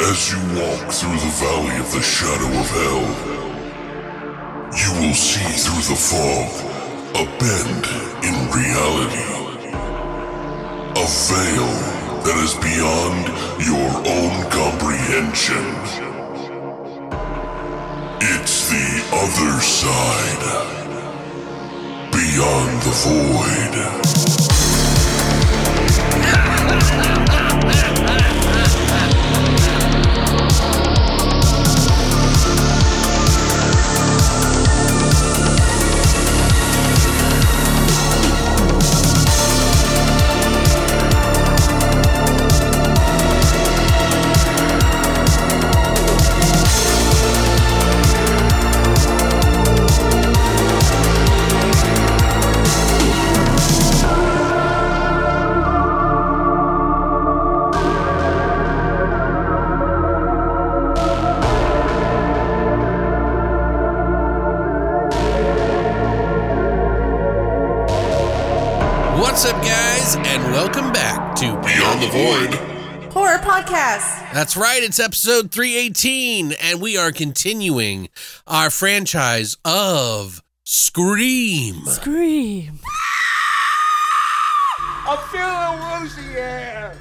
As you walk through the valley of the shadow of hell, you will see through the fog a bend in reality. A veil that is beyond your own comprehension. It's the other side. Beyond the void. That's right, it's episode 318, and we are continuing our franchise of Scream. Scream. I'm feeling woozy, yeah.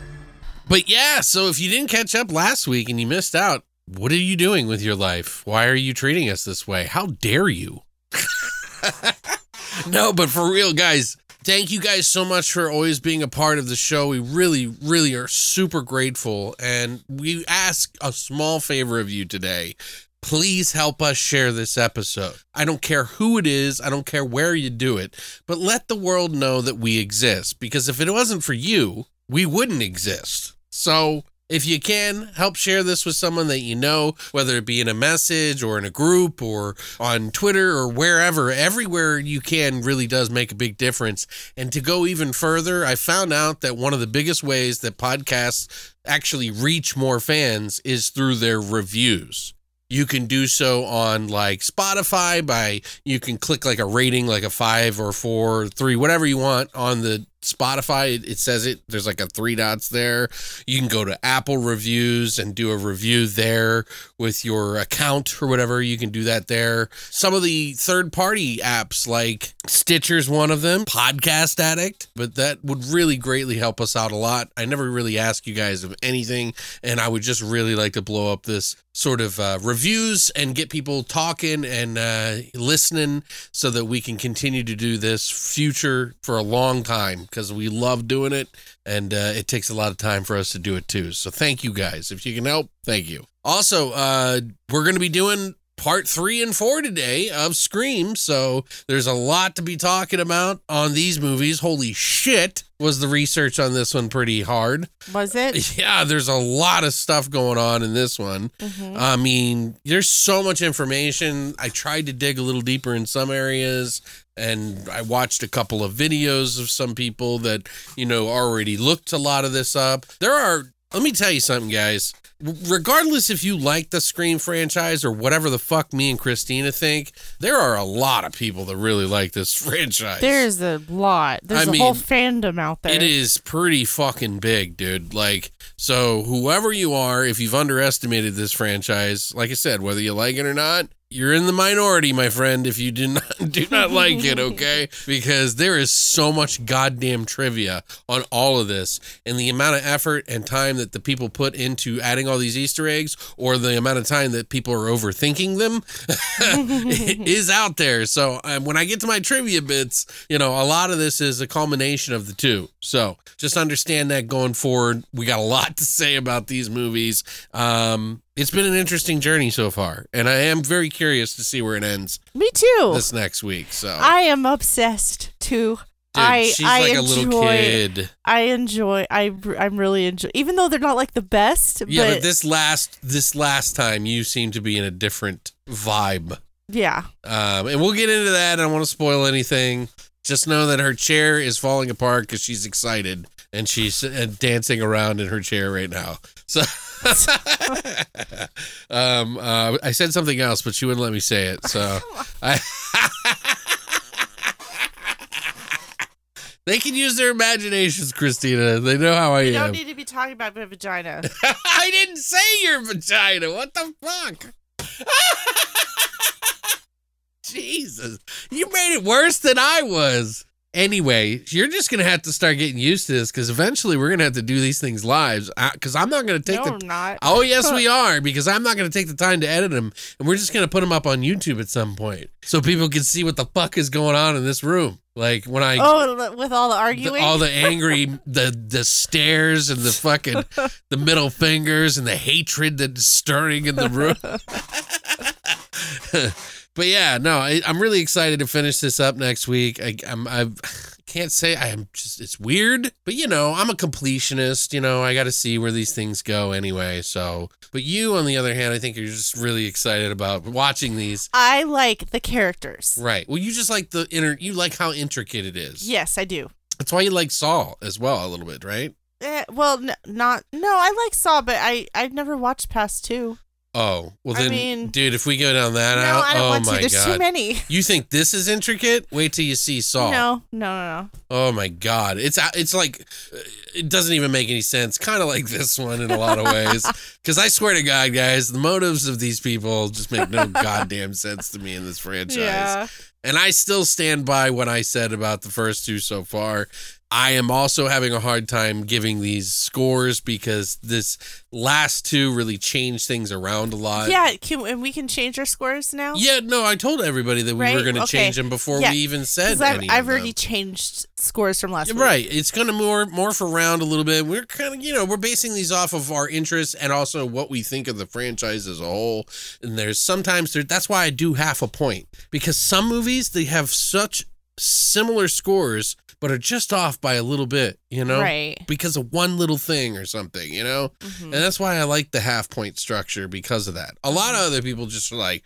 But yeah, so if you didn't catch up last week and you missed out, what are you doing with your life? Why are you treating us this way? How dare you? no, but for real, guys, thank you guys so much for always being a part of the show. We really, really are super grateful. And we ask a small favor of you today. Please help us share this episode. I don't care who it is, I don't care where you do it, but let the world know that we exist. Because if it wasn't for you, we wouldn't exist. So if you can, help share this with someone that you know, whether it be in a message or in a group or on Twitter or wherever. Everywhere you can really does make a big difference. And to go even further, I found out that one of the biggest ways that podcasts actually reach more fans is through their reviews. You can do so on like Spotify by you can click like a rating, like a five or four, or three, whatever you want on the Spotify. It, says it. There's like a three dots there. You can go to Apple reviews and do a review there with your account or whatever. You can do that there. Some of the third party apps like Stitcher's one of them, Podcast Addict, but that would really greatly help us out a lot. I never really ask you guys of anything, and I would just really like to blow up this sort of uh, reviews and get people talking and uh, listening so that we can continue to do this future for a long time because we love doing it and uh, it takes a lot of time for us to do it too. So thank you guys. If you can help, thank you. Also, uh, we're going to be doing part three and four today of Scream. So there's a lot to be talking about on these movies. Holy shit. Was the research on this one pretty hard? Was it? Yeah, there's a lot of stuff going on in this one. Mm-hmm. I mean, there's so much information. I tried to dig a little deeper in some areas and I watched a couple of videos of some people that, you know, already looked a lot of this up. There are, let me tell you something, guys. Regardless if you like the Scream franchise or whatever the fuck me and Christina think, there are a lot of people that really like this franchise. There's a lot. There's I a whole fandom out there. It is pretty fucking big, dude. Like, so whoever you are, if you've underestimated this franchise, like I said, whether you like it or not, you're in the minority, my friend, if you do not do not like it, okay? Because there is so much goddamn trivia on all of this and the amount of effort and time that the people put into adding all these Easter eggs or the amount of time that people are overthinking them is out there. So um, when I get to my trivia bits, you know, a lot of this is a culmination of the two. So just understand that going forward. We got a lot to say about these movies. Um, it's been an interesting journey so far, and I am very curious to see where it ends Me too. this next week. So, I am obsessed too. dude, I she's I like enjoy, a little kid. I enjoy. I I'm really enjoy. Even though they're not like the best, Yeah, but, but, this last this last time, you seem to be in a different vibe. yeah, Um, and we'll get into that. I don't want to spoil anything. Just know that her chair is falling apart because she's excited and she's dancing around in her chair right now. So, um, uh, I said something else, but she wouldn't let me say it. So, I. They can use their imaginations, Christina. They know how I am. You don't need to be talking about my vagina. I didn't say your vagina. What the fuck? Jesus. You made it worse than I was. Anyway, you're just going to have to start getting used to this because eventually we're going to have to do these things live because I'm not going to take no, the. I'm not. Oh, yes, we are because I'm not going to take the time to edit them and we're just going to put them up on YouTube at some point so people can see what the fuck is going on in this room. Like when I. Oh, with all the the- arguing. all the angry the the stares and the fucking the middle fingers and the hatred that's stirring in the room but yeah no I, i'm really excited to finish this up next week I, i'm i can't say i'm just it's weird but you know i'm a completionist you know i gotta see where these things go anyway so but you on the other hand i think you're just really excited about watching these I like the characters. right well you just like the inner you like how intricate it is Yes, I do. that's why you like saw as well a little bit right Eh, well, n- not. No, I like Saw, but I I've never watched past two. Oh, well I then, mean- dude, if we go down that no, out, I don't oh want my to. There's god. too many. You think this is intricate? Wait till you see Saw. No, no, no, no. Oh my god. It's it's like uh, it doesn't even make any sense. Kind of like this one in a lot of ways. Cuz I swear to god, guys, the motives of these people just make no goddamn sense to me in this franchise. Yeah. And I still stand by what I said about the first two so far. I am also having a hard time giving these scores because this last two really changed things around a lot. yeah, can, and we can change our scores now. Yeah, no, I told everybody that we Right? were going to Okay. change them before Yeah, we even said I've, any I've already them. changed scores from last week. Right, it's going to more morph around a little bit. We're kind of, you know, we're basing these off of our interests and also what we think of the franchise as a whole. And there's sometimes there, that's why I do half a point because some movies they have such similar scores but are just off by a little bit, you know, Right. because of one little thing or something, you know. Mhm. And that's why I like the half point structure because of that. A lot of other people just are like,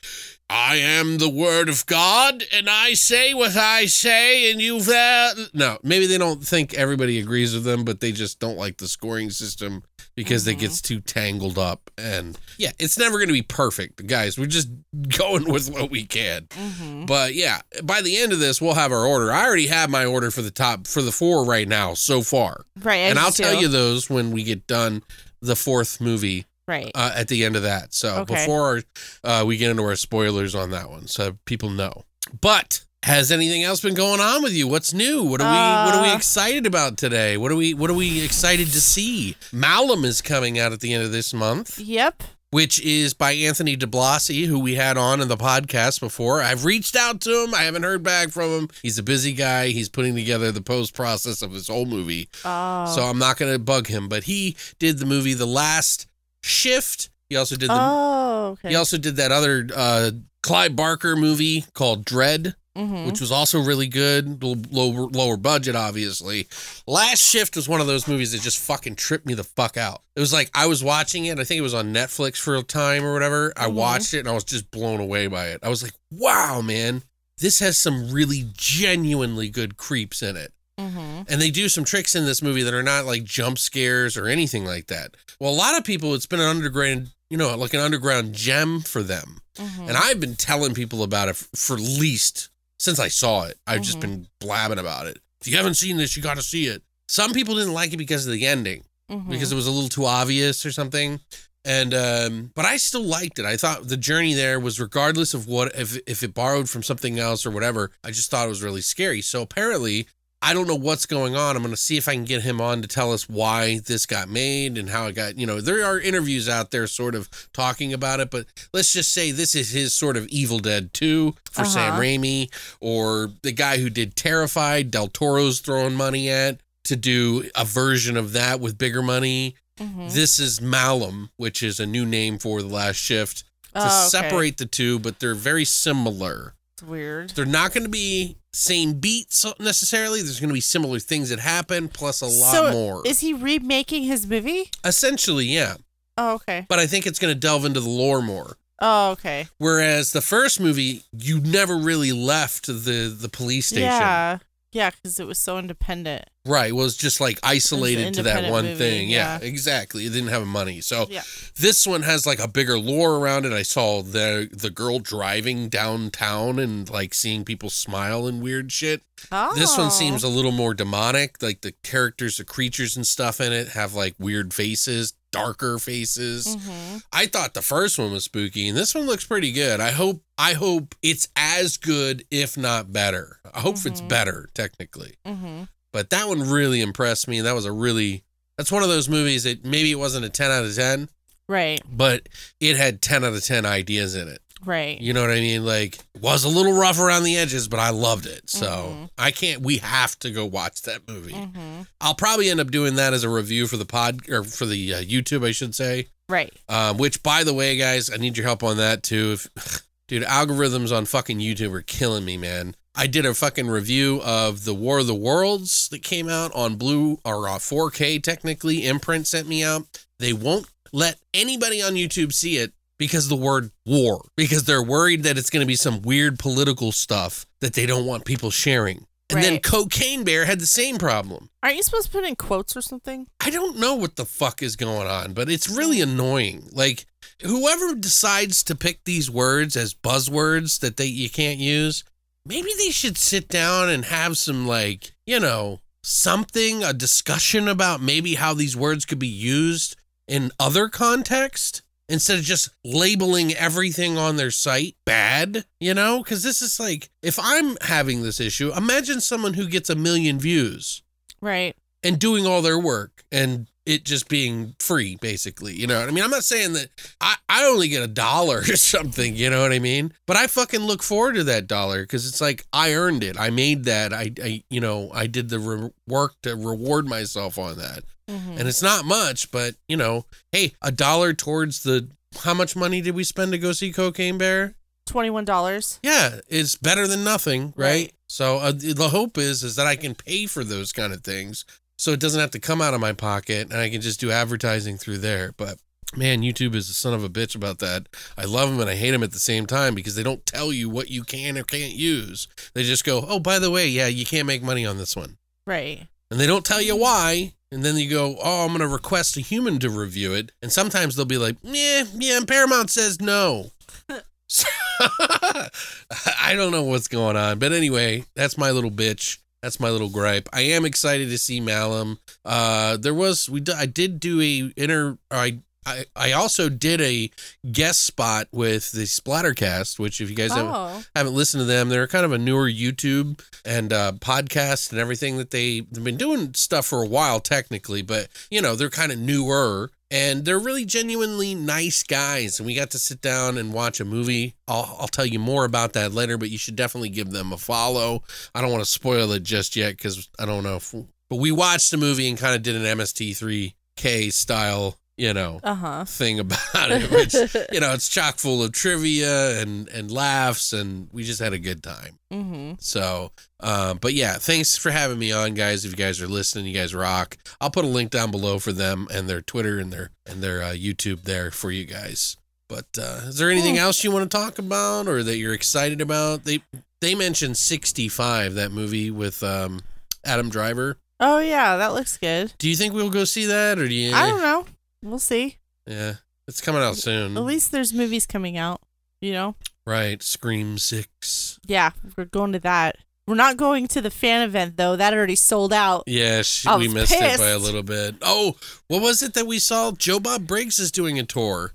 I am the word of God and I say what I say and you've uh... no, maybe they don't think everybody agrees with them, but they just don't like the scoring system because it Mhm. gets too tangled up and yeah, it's never going to be perfect, guys. We're just going with what we can. Mhm. But yeah, by the end of this, we'll have our order. I already have my order for the top for the four right now so far, Right. And I'll tell too. you those when we get done the fourth movie Right. uh, at the end of that. So Okay. before uh, we get into our spoilers on that one, so people know. But has anything else been going on with you? What's new? What are we What are we Uh, excited about today? What are we What are we excited to see? Malum is coming out at the end of this month Yep. which is by Anthony DiBlasi, who we had on in the podcast before. I've reached out to him. I haven't heard back from him. He's a busy guy. He's putting together the post process of his whole movie. Oh. So I'm not going to bug him, but he did the movie The Last Shift. He also did the oh. Okay. he also did that other uh Clive Barker movie called Dread Mhm. which was also really good. Lower, lower budget, obviously. Last Shift was one of those movies that just fucking tripped me the fuck out. It was like I was watching it. I think it was on Netflix for a time or whatever. I Mhm. watched it and I was just blown away by it. I was like, wow, man, this has some really genuinely good creeps in it. Mhm. And they do some tricks in this movie that are not like jump scares or anything like that. Well, a lot of people, it's been an underground, you know, like an underground gem for them. Mhm. And I've been telling people about it f- for least since I saw it. I've just Mhm. been blabbing about it. If you haven't seen this, you got to see it. Some people didn't like it because of the ending, Mhm. because it was a little too obvious or something. And um, but I still liked it. I thought the journey there was regardless of what if if it borrowed from something else or whatever. I just thought it was really scary. So apparently, I don't know what's going on. I'm going to see if I can get him on to tell us why this got made and how it got. You know, there are interviews out there sort of talking about it, but let's just say this is his sort of Evil Dead 2 for Sam Uh-huh. Raimi, or the guy who did Terrified, Del Toro's throwing money at to do a version of that with bigger money. Mhm. This is Malum, which is a new name for the last shift to Oh, okay. separate the two, but they're very similar. It's weird. They're not going to be same beats necessarily. There's going to be similar things that happen, plus a lot so more. Is he remaking his movie? Essentially, yeah. Oh, okay. But I think it's going to delve into the lore more. Oh, okay. Whereas the first movie, you never really left the the police station. Yeah. Yeah, because it was so independent. Right, It was just like isolated to that one movie, thing. Yeah, yeah. exactly. It didn't have money. So Yeah. this one has like a bigger lore around it. I saw the the girl driving downtown and like seeing people smile and weird shit. Oh. This one seems a little more demonic. Like the characters, the creatures and stuff in it have like weird faces, darker faces. hmm I thought the first one was spooky, and this one looks pretty good. I hope I hope it's as good, if not better. I hope it's Mhm. better technically. hmm But that one really impressed me. And that was a really that's one of those movies that maybe it wasn't a ten out of ten, Right. but it had ten out of ten ideas in it. Right. You know what I mean? Like was a little rough around the edges, but I loved it. So Mhm. I can't. We have to go watch that movie. hmm I'll probably end up doing that as a review for the pod or for the uh, YouTube, I should say. Right. Um, which, by the way, guys, I need your help on that too. If, dude, algorithms on fucking YouTube are killing me, man. I did a fucking review of the War of the Worlds that came out on blue or uh, 4K. Technically, Imprint sent me out. They won't let anybody on YouTube see it because the word war, because they're worried that it's going to be some weird political stuff that they don't want people sharing. And then Cocaine Bear had the same problem. Aren't you supposed to put in quotes or something? I don't know what the fuck is going on, but it's really annoying. Like whoever decides to pick these words as buzzwords that they you can't use, maybe they should sit down and have some like, you know, something, a discussion about maybe how these words could be used in other context instead of just labeling everything on their site bad, you know? Cuz this is like if I'm having this issue, imagine someone who gets a million views Right. and doing all their work and it just being free basically you know what i mean? I'm not saying that i, I only get a dollar or something you know what i mean? But i fucking look forward to that dollar because it's like i earned it. I made that. I, I you know i did the re- work to reward myself on that. Hmm and it's not much but you know hey a dollar towards the how much money did we spend to go see cocaine bear? Twenty-one dollars. yeah, it's better than nothing, right? Right. So uh, the hope is is that I can pay for those kind of things, so it doesn't have to come out of my pocket, and I can just do advertising through there. But man, YouTube is a son of a bitch about that. I love them and I hate them at the same time because they don't tell you what you can or can't use. They just go, "Oh, by the way, yeah, you can't make money on this one," Right. and they don't tell you why. And then you go, "Oh, I'm going to request a human to review it," and sometimes they'll be like, "Yeah, yeah," and Paramount says no. I don't know what's going on, but anyway, that's my little bitch. That's my little gripe. I am excited to see Malum. Uh, there was we I did do a inner I. I, I also did a guest spot with the Splattercast, which if you guys haven't, Oh. haven't listened to them, they're kind of a newer YouTube and uh, podcast and everything that they, they've been doing stuff for a while technically, but you know they're kind of newer and they're really genuinely nice guys. And we got to sit down and watch a movie. I'll, I'll tell you more about that later, but you should definitely give them a follow. I don't want to spoil it just yet because I don't know. If, but we watched the movie and kind of did an MST3K style, you know, Uh huh. thing about it, which you know it's chock full of trivia and and laughs, and we just had a good time. mm-hmm. So, um, but yeah, thanks for having me on, guys. If you guys are listening, you guys rock. I'll put a link down below for them and their Twitter and their and their uh, YouTube there for you guys. But uh, is there anything else you want to talk about or that you're excited about? They they mentioned 65, that movie with um, Adam Driver. Oh yeah, that looks good. Do you think we'll go see that, or do you? I don't know. We'll see. Yeah, it's coming out soon. At least there's movies coming out. You know. Right, Scream Six. Yeah, we're going to that. We're not going to the fan event though. That already sold out. Yeah, she, we missed it by a little bit. Oh, what was it that we saw? Joe Bob Briggs is doing a tour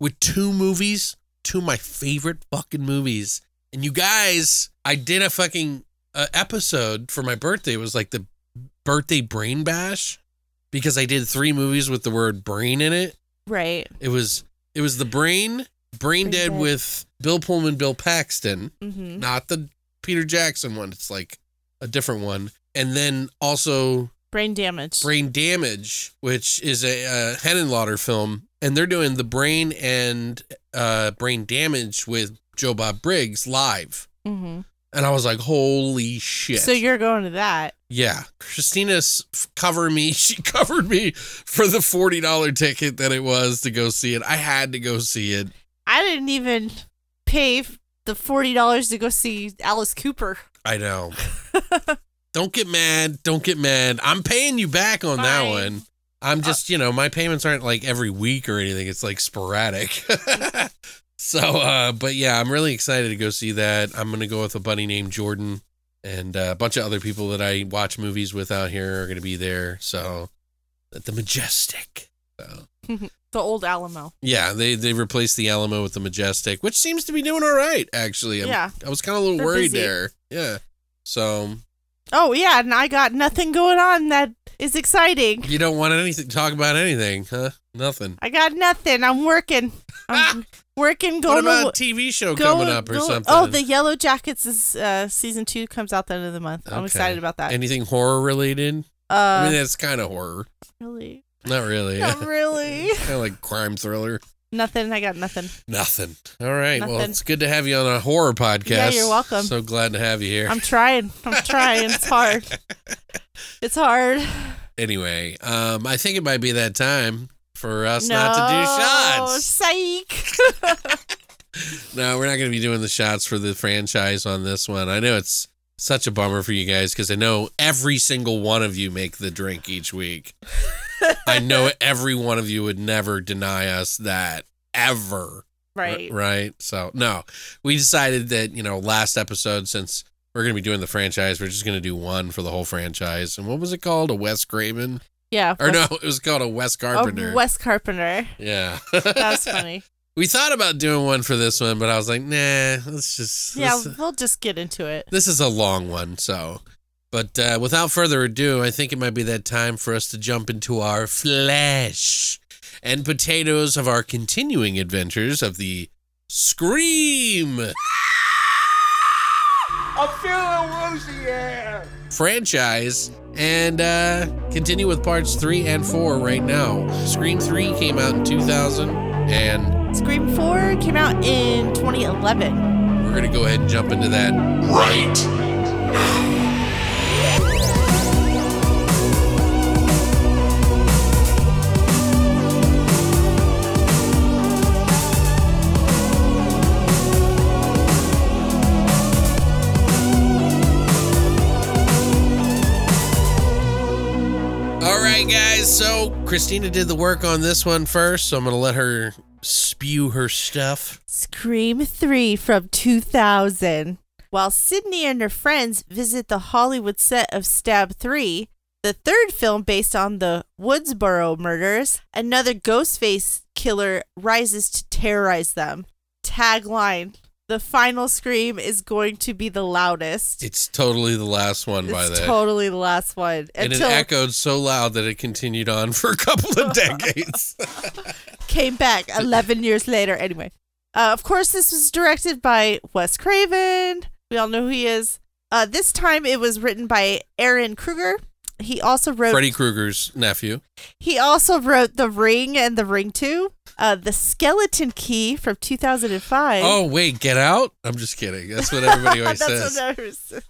with two movies, two of my favorite fucking movies. And you guys, I did a fucking uh, episode for my birthday. It was like the birthday brain bash because I did three movies with the word brain in it. Right. It was it was the brain, Brain Brain Dead Dead. with Bill Pullman, Bill Paxton Mm-hmm. not the Peter Jackson one. It's like a different one. And then also Brain damage. Brain Damage, which is a, uh Henenlotter film, and they're doing the Brain and uh, Brain Damage with Joe Bob Briggs live. Mm-hmm. And I was like, holy shit. So you're going to that. yeah. Christina's f- cover me. She covered me for the $40 ticket that it was to go see it. I had to go see it. I didn't even pay the forty dollars to go see Alice Cooper. I know. don't get mad. Don't get mad. I'm paying you back on that one. I'm just, you know, my payments aren't like every week or anything. It's like sporadic. so, uh, but yeah, I'm really excited to go see that. I'm going to go with a buddy named Jordan and uh, a bunch of other people that I watch movies with out here are going to be there. So, at the Majestic. So, The old Alamo. yeah, they they replaced the Alamo with the Majestic, which seems to be doing all right. Actually, I'm- Yeah. I was kind of a little They're worried busy. there. Yeah, so Oh yeah, and I got nothing going on that is exciting. you don't want anything talk about anything, huh? Nothing. I got nothing. I'm working. I'm working. What about to a TV show go- coming up or go- something? Oh, the Yellow Jackets is uh, season two comes out the end of the month. I'm excited about that. anything horror related? uh, I mean, that's kind of horror. really, Not really. not really. kind of like crime thriller. nothing. I got nothing. Nothing. All right. Well, it's good to have you on a horror podcast. Yeah, you're welcome. So glad to have you here. I'm trying. I'm trying. It's hard. It's hard. anyway, um, I think it might be that time for us no, not to do shots. Psych. No, we're not going to be doing the shots for the franchise on this one. I know it's such a bummer for you guys because I know every single one of you make the drink each week. I know every one of you would never deny us that ever. right. Right. So, no, we decided that, you know, last episode, since we're going to be doing the franchise, we're just going to do one for the whole franchise. And what was it called? A Wes Craven? Yeah. Or Wes- no, it was called a Wes a Carpenter. Wes Carpenter. yeah. That's funny. we thought about doing one for this one, but I was like, nah, let's just. yeah, this- we'll just get into it. this is a long one, so. But uh, without further ado, I think it might be that time for us to jump into our flesh and potatoes of our continuing adventures of the Scream I'm feeling woozy here. Franchise and uh, continue with parts three and four right now. Scream 3 came out in 2000, and Scream 4 came out in 2011. we're going to go ahead and jump into that Right. So Christina did the work on this one first, so I'm going to let her spew her stuff. Scream 3 from 2000. While Sidney and her friends visit the Hollywood set of Stab 3, the third film based on the Woodsboro murders, another Ghostface killer rises to terrorize them. Tagline The final scream is going to be the loudest. It's totally the last one by It's that. totally the last one. and it echoed so loud that it continued on for a couple of decades. came back 11 years later. Anyway, uh, of course, this was directed by Wes Craven. We all know who he is. Uh, this time it was written by Ehren Kruger. He also wrote. Freddy Krueger's nephew. He also wrote The Ring and The Ring Two. Uh, the Skeleton Key from 2005. Oh, wait, Get Out? I'm just kidding. That's what everybody always That's says.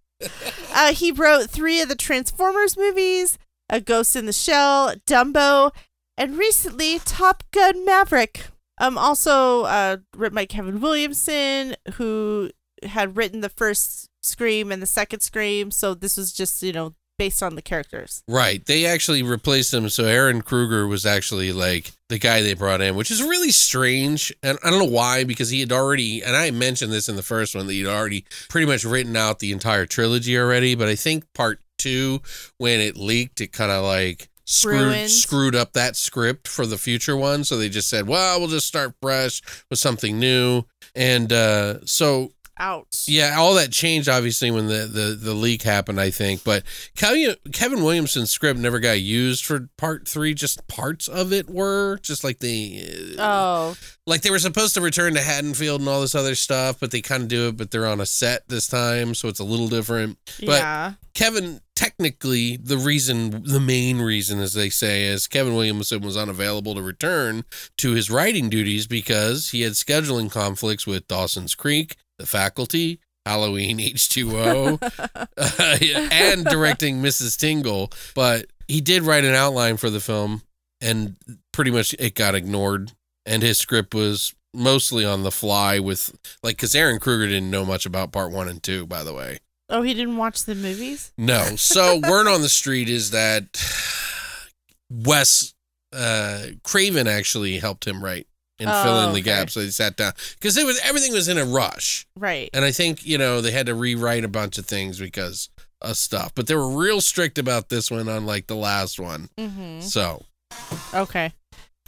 uh, he wrote three of the Transformers movies, A Ghost in the Shell, Dumbo, and recently Top Gun Maverick. Um, also uh, written by Kevin Williamson, who had written the first Scream and the second Scream. So this was just you know based on the characters. Right. They actually replaced him. So Ehren Kruger was actually like the guy they brought in, which is really strange. And I don't know why, because he had already, and I mentioned this in the first one, that he'd already pretty much written out the entire trilogy already. But I think part two, when it leaked, it kind of like screwed Ruined. screwed up that script for the future one. So they just said, well, we'll just start fresh with something new. And uh, so Ouch. yeah, all that changed obviously when the, the, the leak happened, I think. But Kevin, Kevin Williamson's script never got used for part three. Just parts of it were just like the uh, Oh, like they were supposed to return to Haddonfield and all this other stuff, but they kind of do it, but they're on a set this time, so it's a little different. But yeah. Kevin, technically, the reason, the main reason, as they say, is Kevin Williamson was unavailable to return to his writing duties because he had scheduling conflicts with Dawson's Creek, The Faculty, Halloween H2O, uh, and directing Mrs. Tingle. But he did write an outline for the film, and pretty much it got ignored. And his script was mostly on the fly with, like, because Ehren Kruger didn't know much about part one and two, by the way. Oh, he didn't watch the movies? No. So word on the street is that Wes uh, Craven actually helped him write and fill in Oh, the okay. gaps. So they sat down because it was everything was in a rush, Right. and I think you know they had to rewrite a bunch of things because of stuff. But they were real strict about this one, unlike the last one. Mm-hmm. So Okay.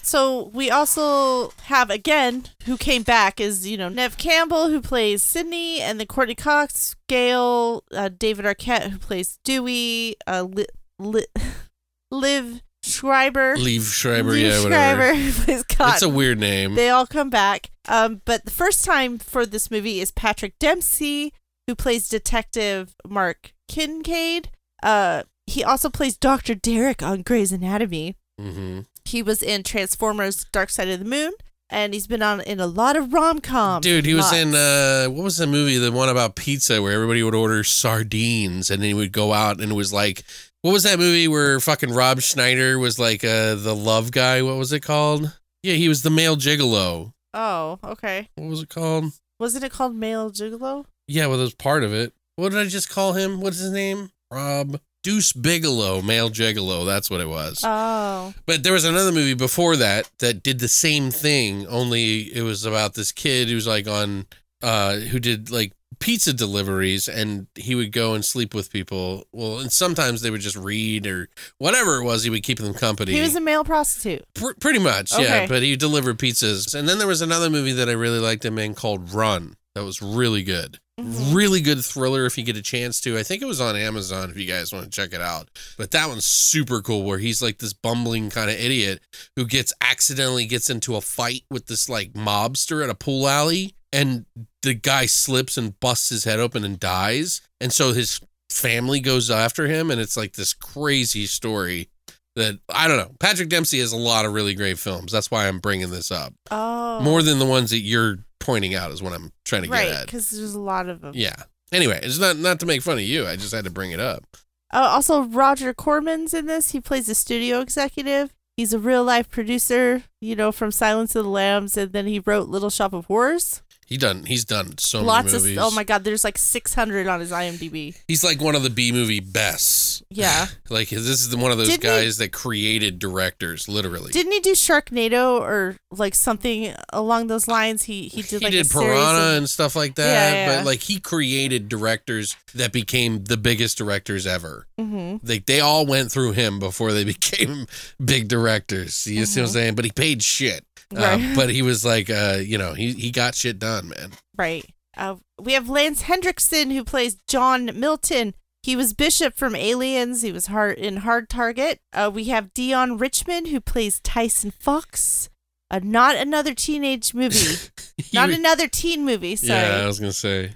So we also have again who came back is you know Neve Campbell who plays Sidney and the Courteney Cox, Gail, uh, David Arquette who plays Dewey, uh, Li- Li- Liv Schreiber, Liev Schreiber, Liv yeah, whatever. Schreiber plays Cotton. It's a weird name. They all come back. Um, but the first time for this movie is Patrick Dempsey, who plays Detective Mark Kincaid. Uh, he also plays Dr. Derek on Grey's Anatomy. hmm He was in Transformers: Dark Side of the Moon, and he's been on in a lot of rom coms. Dude, he was in uh what was the movie? The one about pizza where everybody would order sardines and then he would go out and it was like what was that movie where fucking Rob Schneider was like uh the love guy? What was it called? Yeah, he was the male gigolo. Oh, okay. What was it called? Wasn't it called Male Gigolo? Yeah, well, that was part of it. What did I just call him? What's his name? Rob Deuce Bigalow, male gigolo. That's what it was. Oh, But there was another movie before that that did the same thing, only it was about this kid who's like on uh who did like pizza deliveries and he would go and sleep with people. Well, and sometimes they would just read or whatever it was, he would keep them company. he was a male prostitute. Pr- pretty much, yeah, but he delivered pizzas. And then there was another movie that I really liked him in called Run. That was really good. Mhm. Really good thriller if you get a chance to. I think it was on Amazon if you guys want to check it out. But that one's super cool where he's like this bumbling kind of idiot who gets accidentally gets into a fight with this like mobster at a pool alley and the guy slips and busts his head open and dies. And so his family goes after him and it's like this crazy story that I don't know. Patrick Dempsey has a lot of really great films. That's why I'm bringing this up. Oh, More than the ones that you're pointing out is what I'm trying to right? get at. Because there's a lot of them. Yeah. Anyway, it's not not to make fun of you. I just had to bring it up. Uh, also, Roger Corman's in this. He plays a studio executive. He's a real life producer, you know, from Silence of the Lambs, and then he wrote Little Shop of Horrors. He done he's done so Lots many movies. of oh my god, there's like 600 on his IMDb. He's like one of the B movie bests. Yeah. Like this is one of those Didn't he- guys that created directors, literally. Didn't he do Sharknado or like something along those lines? He he did like he did Piranha of- and stuff like that, Yeah, yeah. but like he created directors that became the biggest directors ever. Mhm. Like they all went through him before they became big directors. You see what I'm Mhm. saying? But he paid shit. Uh, but he was like, uh, you know, he he got shit done, man. Right. Uh, we have Lance Henriksen who plays John Milton. He was Bishop from Aliens. He was hard in Hard Target. Uh, we have Deon Richmond who plays Tyson Fox. Uh, not another teenage movie. Not wa- another teen movie. Sorry. Yeah, I was gonna say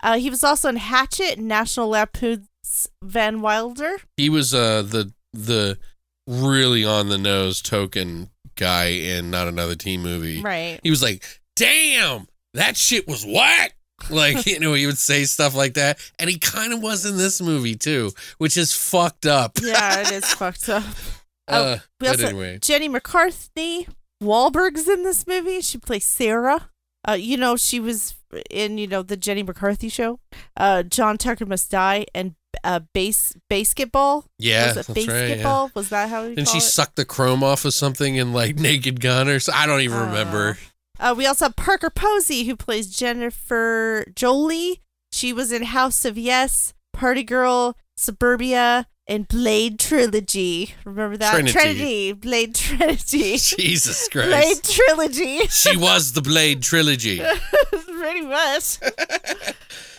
Uh, he was also in Hatchet and National Lampoon's Van Wilder. he was uh the the really on the nose token guy in not another teen movie. Right. He was like, "Damn, that shit was whack." Like you know, he would say stuff like that, and he kind of was in this movie too, which is fucked up. Yeah, it is fucked up. Uh, Oh, but also- anyway, Jenny McCarthy Wahlberg's in this movie. She plays Sarah. Uh, you know, she was in you know the Jenny McCarthy show. Uh, John Tucker Must Die and uh, base basketball. yeah, was it right. Yeah. basketball? Was that how you Didn't she it? suck the chrome off of something in like Naked Gun or so? I don't even don't remember. Uh, we also have Parker Posey who plays Jennifer Jolie. She was in House of Yes, Party Girl, Suburbia, and Blade Trilogy. Remember that? Trinity. Blade Trinity. Jesus Christ. Blade Trilogy. she was the Blade trilogy. Pretty much.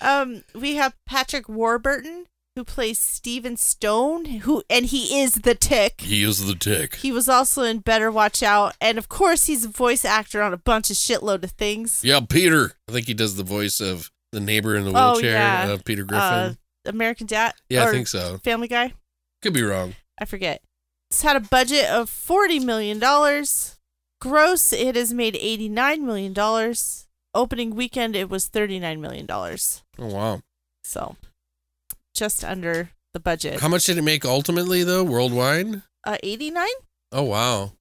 um, we have Patrick Warburton who plays Steven Stone, who and he is the Tick. He is the tick. He was also in Better Watch Out, and of course, he's a voice actor on a bunch of shitload of things. Yeah, Peter. I think he does the voice of the neighbor in the Oh, wheelchair, yeah. uh, Peter Griffin. Uh, American Dad. yeah, I think so. Family Guy. Could be wrong. I forget. It's had a budget of forty million dollars. Gross, it has made eighty nine million dollars. Opening weekend, it was thirty nine million dollars. Oh wow. So, just under the budget. How much did it make ultimately though, worldwide? Uh, eighty nine. Oh wow.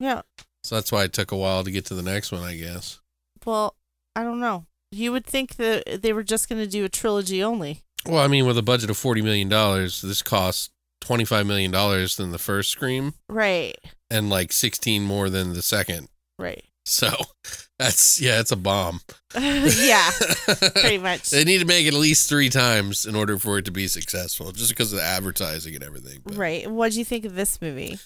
Yeah. So that's why it took a while to get to the next one, I guess. Well, I don't know. You would think that they were just going to do a trilogy only. Well, I mean, with a budget of forty million dollars, this costs twenty five million dollars than the first Scream, Right. and like sixteen more than the second. Right. So that's yeah, it's a bomb. yeah, pretty much. They need to make it at least three times in order for it to be successful, just because of the advertising and everything. But- Right. What do you think of this movie?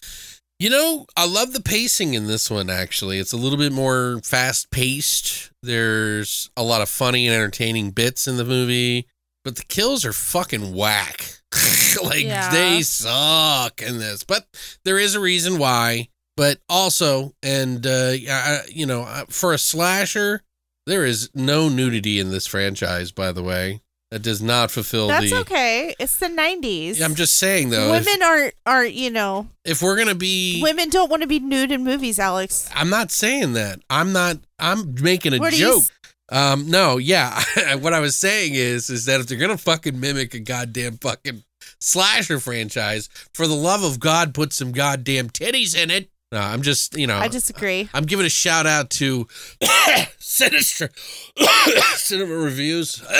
You know, I love the pacing in this one, actually. It's a little bit more fast paced. There's a lot of funny and entertaining bits in the movie, but the kills are fucking whack. like, Yeah. they suck in this. But there is a reason why. But also, and, uh, I- you know, for a slasher, there is no nudity in this franchise, by the way. That does not fulfill That's the. okay. It's the '90s. I'm just saying, though, if, women aren't aren't you know if we're going to be. women don't want to be nude in movies, Alex. I'm not saying that. I'm not. I'm making a What joke. Um, no, yeah. what I was saying is, is that if they're gonna fucking mimic a goddamn fucking slasher franchise, for the love of God, put some goddamn titties in it. No, I'm just, you know, I disagree. I'm giving a shout out to Sinister Cinema Reviews.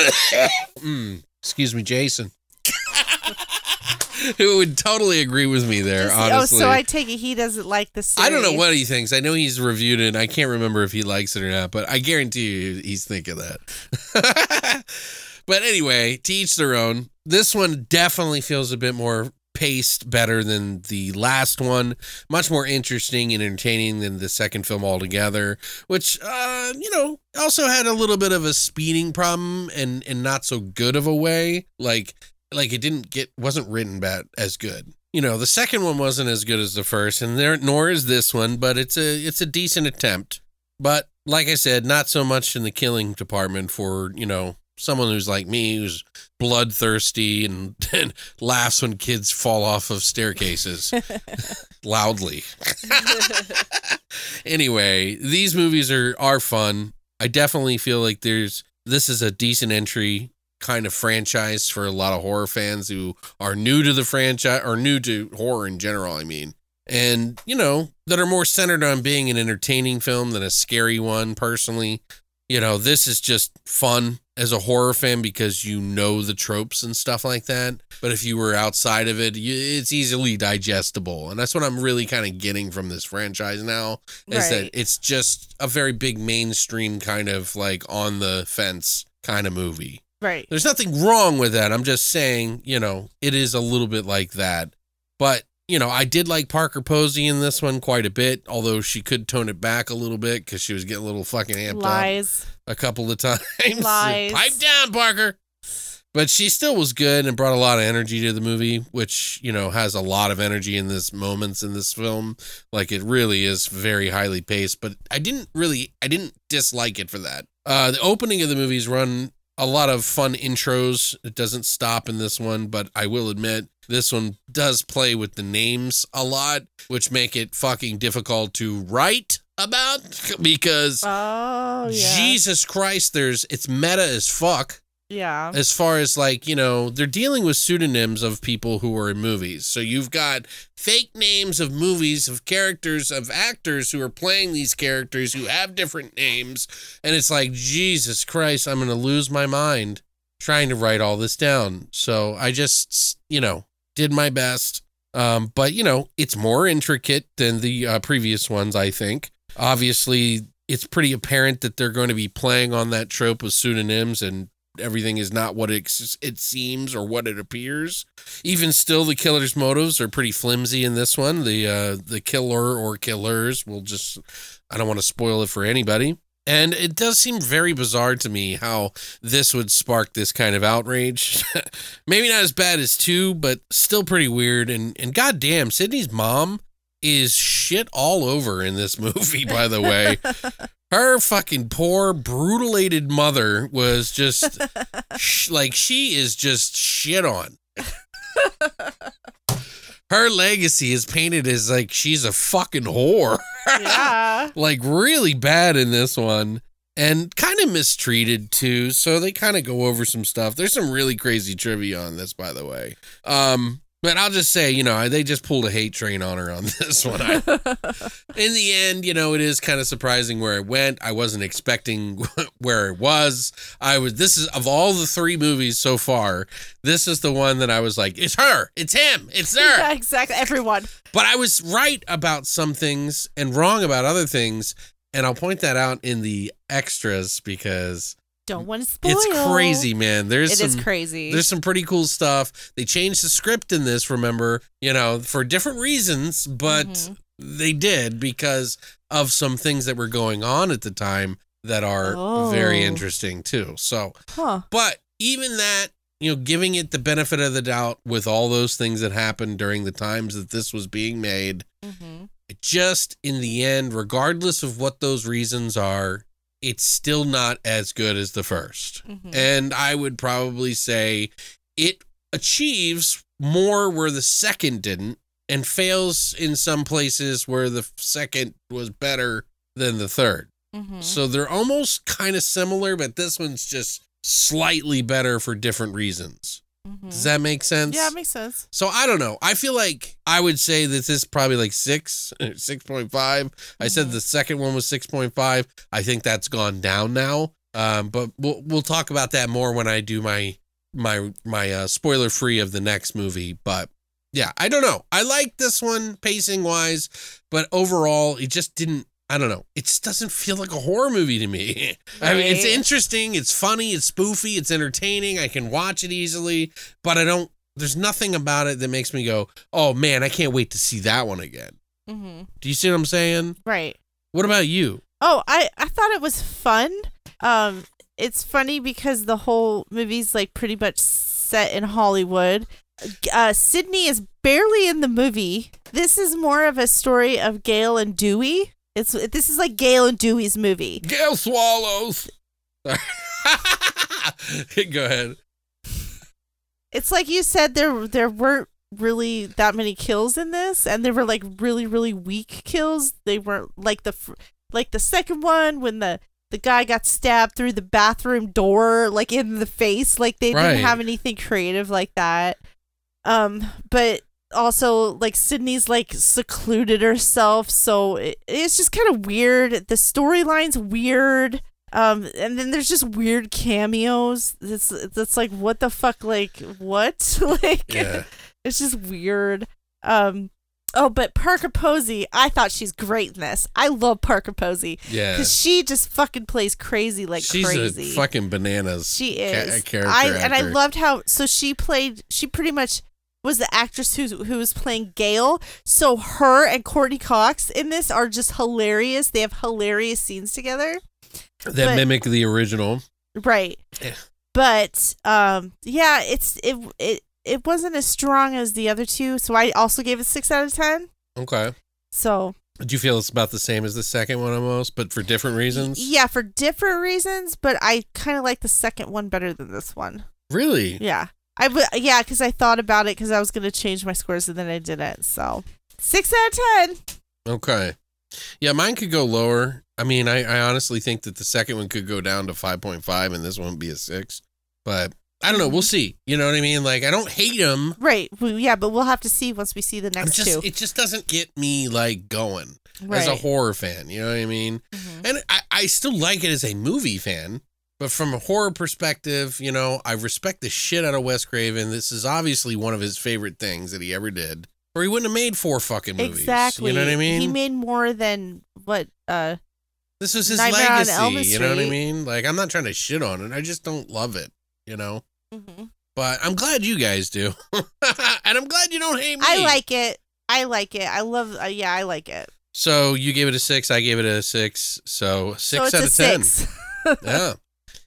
Mm, excuse me, Jason. Who would totally agree with me there, Just- honestly. oh, so I take it he doesn't like the series. I don't know what he thinks. I know he's reviewed it. And I can't remember if he likes it or not, but I guarantee you he's thinking that. but anyway, to each their own. This one definitely feels a bit more paced better than the last one. Much more interesting and entertaining than the second film altogether, which uh, you know, also had a little bit of a speeding problem and and not so good of a way. Like like it didn't get wasn't written bad as good. You know, the second one wasn't as good as the first, and there nor is this one, but it's a it's a decent attempt. But like I said, not so much in the killing department for, you know, someone who's like me who's bloodthirsty and, and laughs when kids fall off of staircases loudly. anyway, these movies are are fun. I definitely feel like there's this is a decent entry kind of franchise for a lot of horror fans who are new to the franchise or new to horror in general, I mean. And, you know, that are more centered on being an entertaining film than a scary one personally. You know, this is just fun as a horror fan because you know the tropes and stuff like that. But if you were outside of it, you, it's easily digestible. And that's what I'm really kind of getting from this franchise now is that it's just a very big mainstream kind of like on the fence kind of movie. Right. There's nothing wrong with that. I'm just saying, you know, it is a little bit like that. But, you know, I did like Parker Posey in this one quite a bit, although she could tone it back a little bit because she was getting a little fucking amped up a couple of times. Lies. Pipe down, Parker. But she still was good and brought a lot of energy to the movie, which, you know, has a lot of energy in this moments in this film. Like it really is very highly paced, but I didn't really I didn't dislike it for that. Uh the opening of the movies run a lot of fun intros. It doesn't stop in this one, but I will admit this one does play with the names a lot, which make it fucking difficult to write about because Oh yeah. Jesus Christ, there's it's meta as fuck Yeah. as far as like, you know, they're dealing with pseudonyms of people who are in movies. So you've got fake names of movies of characters of actors who are playing these characters who have different names and it's like Jesus Christ, I'm going to lose my mind trying to write all this down. So I just, you know, did my best. Um, but you know, it's more intricate than the uh, previous ones, I think. Obviously, it's pretty apparent that they're going to be playing on that trope of pseudonyms and everything is not what it, it seems or what it appears. Even still, the killer's motives are pretty flimsy in this one. The uh, the killer or killers will just I don't want to spoil it for anybody. And it does seem very bizarre to me how this would spark this kind of outrage. Maybe not as bad as two, but still pretty weird. And and goddamn, Sidney's mom is shit all over in this movie. By the way, her fucking poor, brutalated mother was just sh- like she is just shit on. Her legacy is painted as like she's a fucking whore. yeah. like really bad in this one and kind of mistreated too so they kind of go over some stuff there's some really crazy trivia on this by the way um But I'll just say, you know, they just pulled a hate train on her on this one. I, in the end, you know, it is kind of surprising where it went. I wasn't expecting where it was. I was, this is, of all the three movies so far, this is the one that I was like, it's her, it's him, it's her. yeah, exactly. Everyone. But I was right about some things and wrong about other things. And I'll point that out in the extras because Don't want to spoil. it's crazy, man. There's It some, is crazy. There's some pretty cool stuff. They changed the script in this, remember, you know, for different reasons, but Mhm. they did because of some things that were going on at the time that are very Oh. interesting too. So, huh. but even that, you know, giving it the benefit of the doubt with all those things that happened during the times that this was being made, hmm it just in the end, regardless of what those reasons are, it's still not as good as the first. hmm And I would probably say it achieves more where the second didn't and fails in some places where the second was better than the third. hmm So they're almost kind of similar, but this one's just slightly better for different reasons. Hmm Does that make sense? Yeah, it makes sense. So I don't know. I feel like I would say that this is probably like six, six point five. I said Mhm. the second one was six point five. I think that's gone down now. Um, but we'll we'll talk about that more when I do my my my uh, spoiler free of the next movie. But yeah, I don't know. I like this one pacing wise, but overall, it just didn't. I don't know. It just doesn't feel like a horror movie to me. I mean, it's interesting, it's funny, it's spoofy, it's entertaining. I can watch it easily, but I don't. There's nothing about it that makes me go, "Oh man, I can't wait to see that one again." hmm Do you see what I'm saying? Right. What about you? Oh, I I thought it was fun. Um, it's funny because the whole movie's like pretty much set in Hollywood. Uh, Sidney is barely in the movie. This is more of a story of Gale and Dewey. It's this is like Gale and Dewey's movie. Gale swallows. Go ahead. It's like you said there there weren't really that many kills in this, and they were like really really weak kills. They weren't like the like the second one when the the guy got stabbed through the bathroom door like in the face. Like they Right. didn't have anything creative like that. Um, but also like Sidney's like secluded herself, so it, it's just kind of weird. The storyline's weird. Um, and then there's just weird cameos. It's it's like what the fuck, like what, like Yeah. it's just weird. Um, oh, but Parker Posey, I thought she's great in this. I love Parker Posey Yeah. because she just fucking plays crazy like She's crazy. a fucking bananas. she ca- is. character I and I loved how so she played. She pretty much was the actress who who was playing Gale. So her and Courteney Cox in this are just hilarious. They have hilarious scenes together. that but- mimic the original. Right. Yeah. But um yeah, it's it it it wasn't as strong as the other two, so I also gave it 6 out of 10. Okay. So, Do you feel it's about the same as the second one almost, but for different reasons? yeah, for different reasons, but I kind of like the second one better than this one. Really? Yeah. I w- yeah, cuz I thought about it cuz I was going to change my scores and then I didn't. So, 6 out of 10. Okay. Yeah, mine could go lower. I mean, I, I honestly think that the second one could go down to 5.5 and this one would be a 6. But I don't know. We'll see. You know what I mean? Like, I don't hate them. Right. Well, yeah, but we'll have to see once we see the next just, two. it just doesn't get me, like, going right. as a horror fan. You know what I mean? Mhm. And I, I still like it as a movie fan. But from a horror perspective, you know, I respect the shit out of Wes Craven. This is obviously one of his favorite things that he ever did. Or he wouldn't have made four fucking movies. Exactly. You know what I mean? He made more than what uh This was his Nightmare legacy. You know what I mean? Like, I'm not trying to shit on it. I just don't love it, you know? mhm. But I'm glad you guys do. and I'm glad you don't hate me. I like it. I like it. I love. Uh, yeah, I like it. So you gave it a six. I gave it a six. So six so out of 10. six. yeah.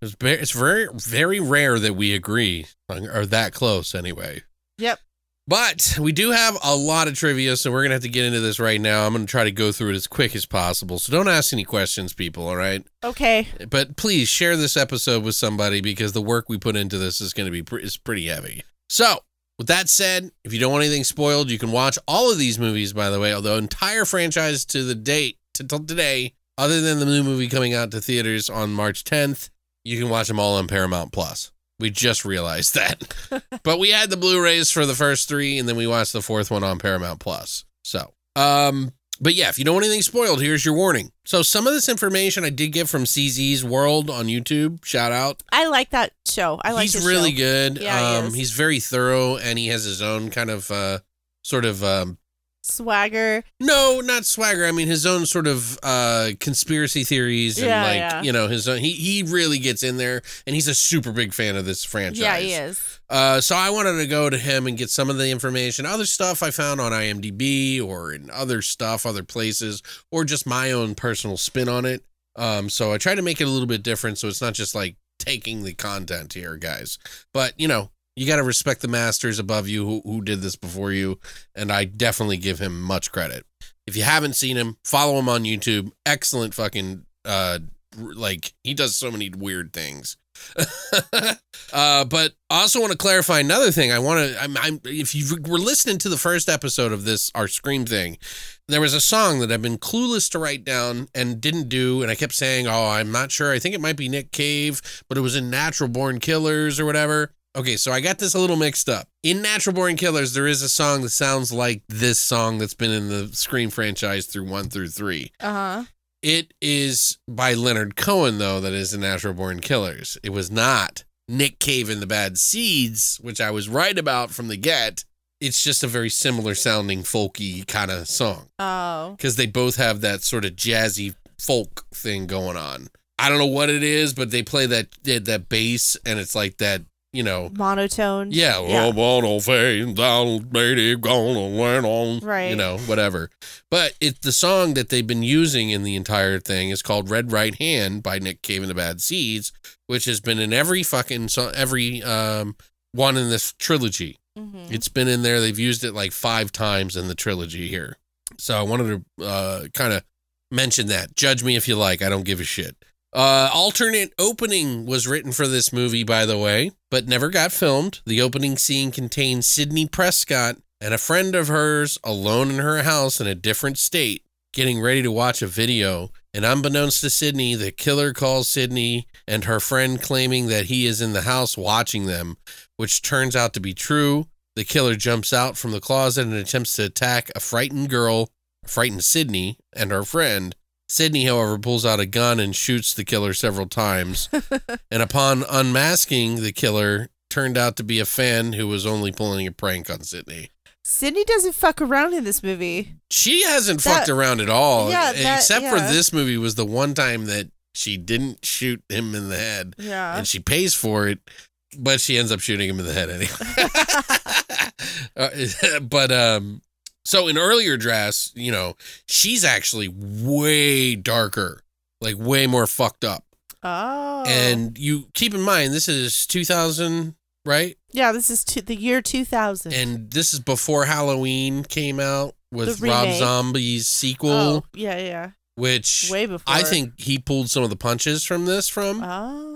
It's, very, it's very, very rare that we agree, or that close anyway. Yep. But we do have a lot of trivia, so we're going to have to get into this right now. I'm going to try to go through it as quick as possible. So don't ask any questions, people, all right? Okay. But please share this episode with somebody because the work we put into this is going to be pre- is pretty heavy. So, with that said, if you don't want anything spoiled, you can watch all of these movies, by the way, the entire franchise to the date, to today, other than the new movie coming out to theaters on March 10th. You can watch them all on Paramount Plus. We just realized that. but we had the Blu-rays for the first three, and then we watched the fourth one on Paramount Plus. So, um, but yeah, if you don't want anything spoiled, here's your warning. So some of this information I did get from CZ's World on YouTube. Shout out. I like that show. I like. he's really show. good. Yeah, he um, is. he's very thorough, and he has his own kind of uh, sort of um, Swagger. no, not swagger. I mean his own sort of uh, conspiracy theories and Yeah, like yeah. you know his own. He he really gets in there, and he's a super big fan of this franchise. Yeah, he is. Uh, so I wanted to go to him and get some of the information, other stuff I found on IMDb or in other stuff, other places, or just my own personal spin on it. Um, so I tried to make it a little bit different, so it's not just like taking the content here, guys. But you know, you got to respect the masters above you who, who did this before you, and I definitely give him much credit. If you haven't seen him, follow him on YouTube. Excellent fucking uh, like he does so many weird things. uh, but I also want to clarify another thing. I want to. I'm, I'm. If you were listening to the first episode of this, our Scream thing, there was a song that I've been clueless to write down and didn't do, and I kept saying, "Oh, I'm not sure. I think it might be Nick Cave, but it was in Natural Born Killers or whatever." Okay, so I got this a little mixed up. In Natural Born Killers, there is a song that sounds like this song that's been in the Scream franchise through one through three. Uh huh. It is by Leonard Cohen, though, that is in Natural Born Killers. It was not Nick Cave and the Bad Seeds, which I was right about from the get. It's just a very similar sounding folky kind of song Oh. because they both have that sort of jazzy folk thing going on. I don't know what it is, but they play that that bass and it's like that, you know. Monotone. Yeah, Yeah. well, fade down, lady, gonna learn on, Right. You know, whatever. But it's the song that they've been using in the entire thing is called "Red Right Hand" by Nick Cave and the Bad Seeds, which has been in every fucking so every um one in this trilogy. Mhm. It's been in there. They've used it like five times in the trilogy here. So I wanted to uh, kind of mention that. Judge me if you like. I don't give a shit. Uh, alternate opening was written for this movie, by the way, but never got filmed. The opening scene contains Sidney Prescott and a friend of hers alone in her house in a different state, getting ready to watch a video. And unbeknownst to Sidney, the killer calls Sidney and her friend claiming that he is in the house watching them, which turns out to be true. The killer jumps out from the closet and attempts to attack a frightened girl, frightened Sidney, and her friend. Sidney, however, pulls out a gun and shoots the killer several times. and upon unmasking the killer, turned out to be a fan who was only pulling a prank on Sidney. Sidney doesn't fuck around in this movie. She hasn't That- fucked around at all. Yeah, that- except for this movie was the one time that she didn't shoot him in the head. Yeah. and she pays for it, but she ends up shooting him in the head anyway. Uh, but um, so in earlier drafts, you know, she's actually way darker, like way more fucked up. oh. And you keep in mind, this is 2000, right? yeah, this is two, the year 2000. And this is before Halloween came out with Rob. Zombie's sequel, oh, yeah, yeah. which Way before. I think he pulled some of the punches from this from. Oh.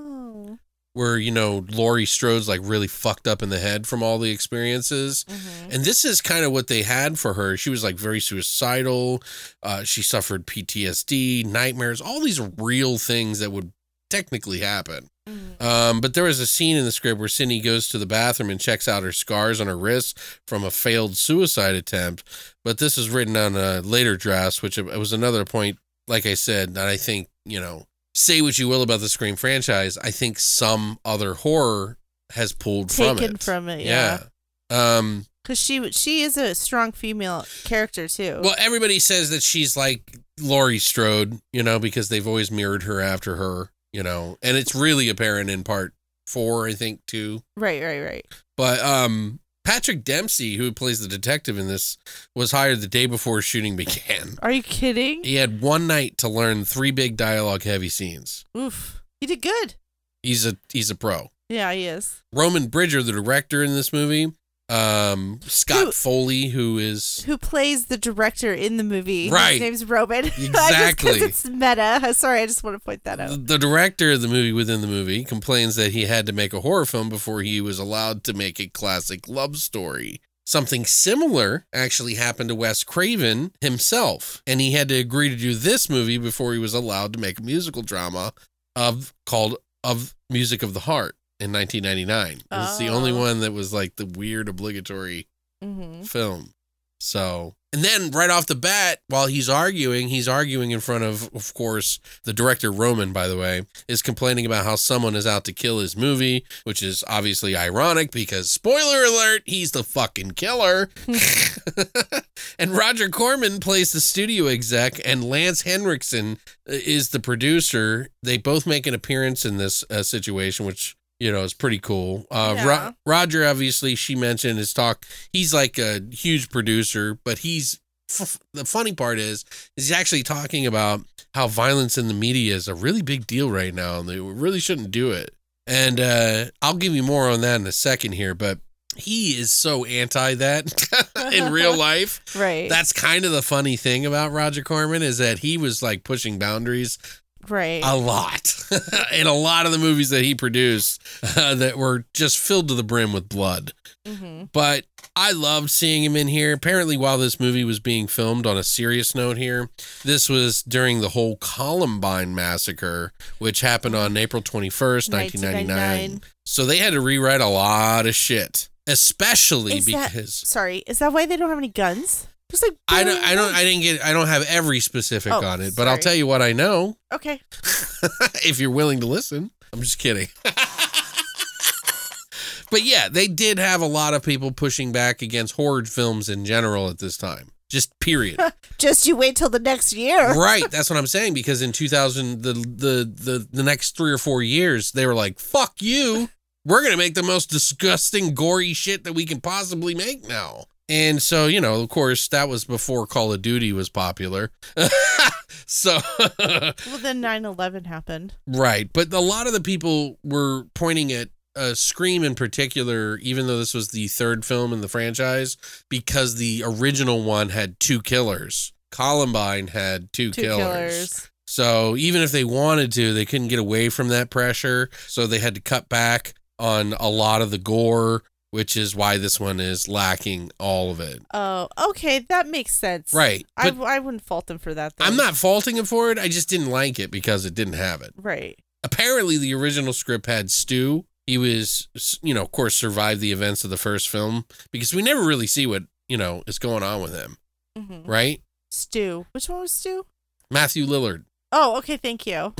Where you know Laurie Strode's like really fucked up in the head from all the experiences. Mhm. And this is kind of what they had for her. She was like very suicidal. Uh, she suffered PTSD, nightmares, all these real things that would technically happen. Mhm. Um, but there was a scene in the script where Cindy goes to the bathroom and checks out her scars on her wrists from a failed suicide attempt. But this is written on a later draft, which was another point, like I said, that I think, you know, say what you will about the Scream franchise. I think some other horror has pulled from Taken it. from it, yeah. Yeah. Um, Because she she is a strong female character too. well, everybody says that she's like Laurie Strode, you know, because they've always mirrored her after her, you know, and it's really apparent in part four, I think, too. right, right, right. But um, Patrick Dempsey, who plays the detective in this, was hired the day before shooting began. Are you kidding? He had one night to learn three big dialogue heavy scenes. Oof. He did good. He's a he's a pro. Yeah, he is. Roman Bridger, the director in this movie, um, Scott Who- Foley, who is Who plays the director in the movie? Right. His name's Roman. Exactly. Because it's meta. Sorry, I just want to point that out. the director of the movie within the movie, complains that he had to make a horror film before he was allowed to make a classic love story. Something similar actually happened to Wes Craven himself, and he had to agree to do this movie before he was allowed to make a musical drama of called of Music of the Heart. In 1999. It's the only Oh. one that was like the weird obligatory Mm-hmm. film. So, and then right off the bat, while he's arguing, he's arguing in front of, of course, the director Roman, by the way, is complaining about how someone is out to kill his movie, which is obviously ironic because, spoiler alert, he's the fucking killer. and Roger Corman plays the studio exec, and Lance Henriksen is the producer. They both make an appearance in this uh, situation, which you know is pretty cool. Uh, Ro- Roger, obviously, she mentioned his talk. He's like a huge producer, but he's f- the funny part is is he's actually talking about how violence in the media is a really big deal right now, and they really shouldn't do it. And uh, I'll give you more on that in a second here, but he is so anti that in real life. Right. That's kind of the funny thing about Roger Corman is that he was like pushing boundaries right. a lot in a lot of the movies that he produced uh, that were just filled to the brim with blood. mm-hmm. But I loved seeing him in here. Apparently, while this movie was being filmed, on a serious note here, this was during the whole Columbine massacre, which happened on April 21st, 1999. 1999. So they had to rewrite a lot of shit, especially Is that- because. Sorry, is that why they don't have any guns? There's like I don't. I don't. I didn't get. I don't have every specific Oh, on it, but I'll tell you what I know. Okay. if you're willing to listen. I'm just kidding. but yeah, they did have a lot of people pushing back against horror films in general at this time. Just period. Just you wait till the next year. right. That's what I'm saying because in 2000 the the the the next 3 or 4 years they were like, "Fuck you. We're going to make the most disgusting gory shit that we can possibly make now." And so, you know, of course, that was before Call of Duty was popular. so Well, then 9/11 happened. Right. But a lot of the people were pointing at uh, Scream in particular, even though this was the third film in the franchise, because the original one had two killers. Columbine had two, Two killers. killers. So even if they wanted to, they couldn't get away from that pressure. So they had to cut back on a lot of the gore, which is why this one is lacking all of it. Oh, okay, that makes sense. Right. I, I wouldn't fault them for that. Then. I'm not faulting it for it. I just didn't like it because it didn't have it. right. apparently the original script had Stu. He was, you know, of course, survived the events of the first film because we never really see what, you know, is going on with him, Mm-hmm. right? Stu. Which one was Stu? Matthew Lillard. Oh, okay. Thank you.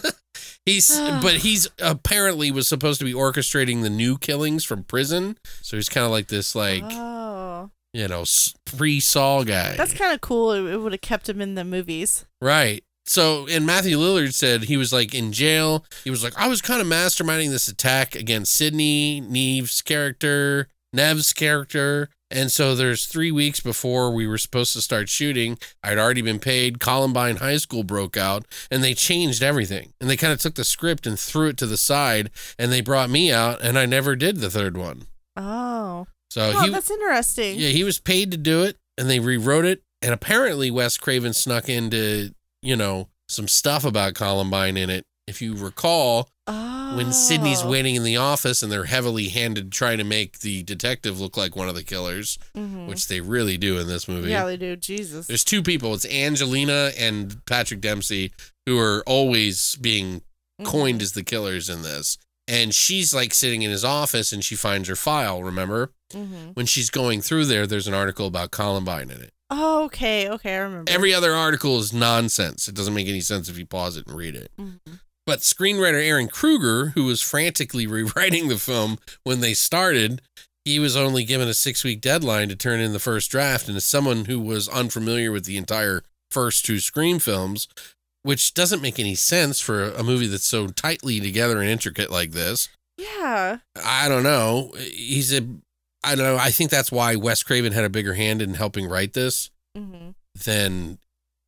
he's, but he's apparently was supposed to be orchestrating the new killings from prison. So he's kind of like this, like, oh, you know, pre Saw guy. that's kind of cool. It, it would have kept him in the movies. Right. So, and Matthew Lillard said he was like in jail. He was like, I was kind of masterminding this attack against Sidney, Neve's character, Neve's character. And so there's three weeks before we were supposed to start shooting. I'd already been paid. Columbine High School broke out and they changed everything. And they kind of took the script and threw it to the side and they brought me out and I never did the third one. Oh, So oh he, that's interesting. yeah, he was paid to do it, and they rewrote it. And apparently, Wes Craven snuck into you know some stuff about Columbine in it. If you recall, Oh. when Sidney's waiting in the office and they're heavily handed trying to make the detective look like one of the killers, Mhm. which they really do in this movie. Yeah, they do. Jesus. There's two people. It's Angelina and Patrick Dempsey who are always being Mhm. coined as the killers in this. And she's like sitting in his office and she finds her file, remember? Mhm. When she's going through there, there's an article about Columbine in it. Oh, okay. Okay, I remember. Every other article is nonsense. It doesn't make any sense if you pause it and read it. Mhm. But screenwriter Ehren Kruger, who was frantically rewriting the film when they started, he was only given a six week deadline to turn in the first draft. And as someone who was unfamiliar with the entire first two Scream films, which doesn't make any sense for a movie that's so tightly together and intricate like this, Yeah. I don't know. He's a, I don't know. I think that's why Wes Craven had a bigger hand in helping write this hmm than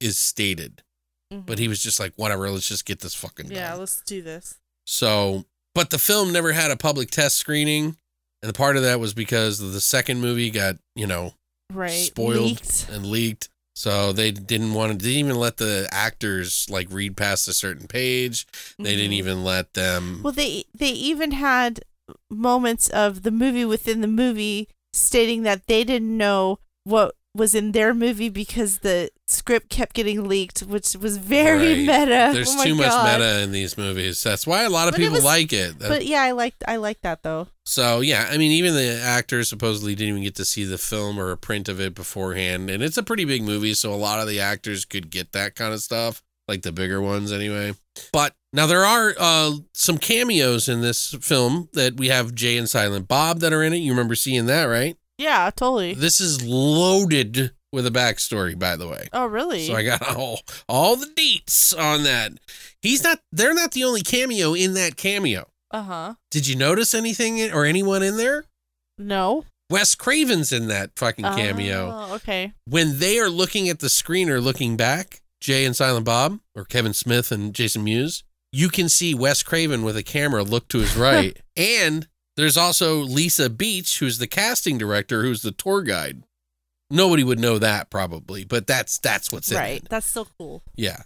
is stated. But he was just like, whatever, let's just get this fucking Yeah, done. let's do this. So, but the film never had a public test screening. And the part of that was because the second movie got, you know, Right. spoiled Leaked. and leaked. So they didn't want to, didn't even let the actors like read past a certain page. They didn't Mhm. even let them. Well, they they even had moments of the movie within the movie stating that they didn't know what was in their movie because the script kept getting leaked, which was very Right. meta. There's Oh too much God. meta in these movies. That's why a lot of But it people was- like it. That- But yeah, I liked I like that though. So yeah, I mean, even the actors supposedly didn't even get to see the film or a print of it beforehand, and it's a pretty big movie, so a lot of the actors could get that kind of stuff, like the bigger ones anyway. But now there are uh, some cameos in this film that we have Jay and Silent Bob that are in it. You remember seeing that, right? Yeah, totally. This is loaded with a backstory, by the way. Oh, really? So I got all all the deets on that. He's not. They're not the only cameo in that cameo. uh huh. Did you notice anything or anyone in there? No. Wes Craven's in that fucking cameo. Oh, okay. When they are looking at the screen or looking back, Jay and Silent Bob, or Kevin Smith and Jason Mewes, you can see Wes Craven with a camera look to his right. and there's also Lisa Beach, who's the casting director, who's the tour guide. Nobody would know that probably, but that's that's what's in it. Right. it. That's so cool. Yeah.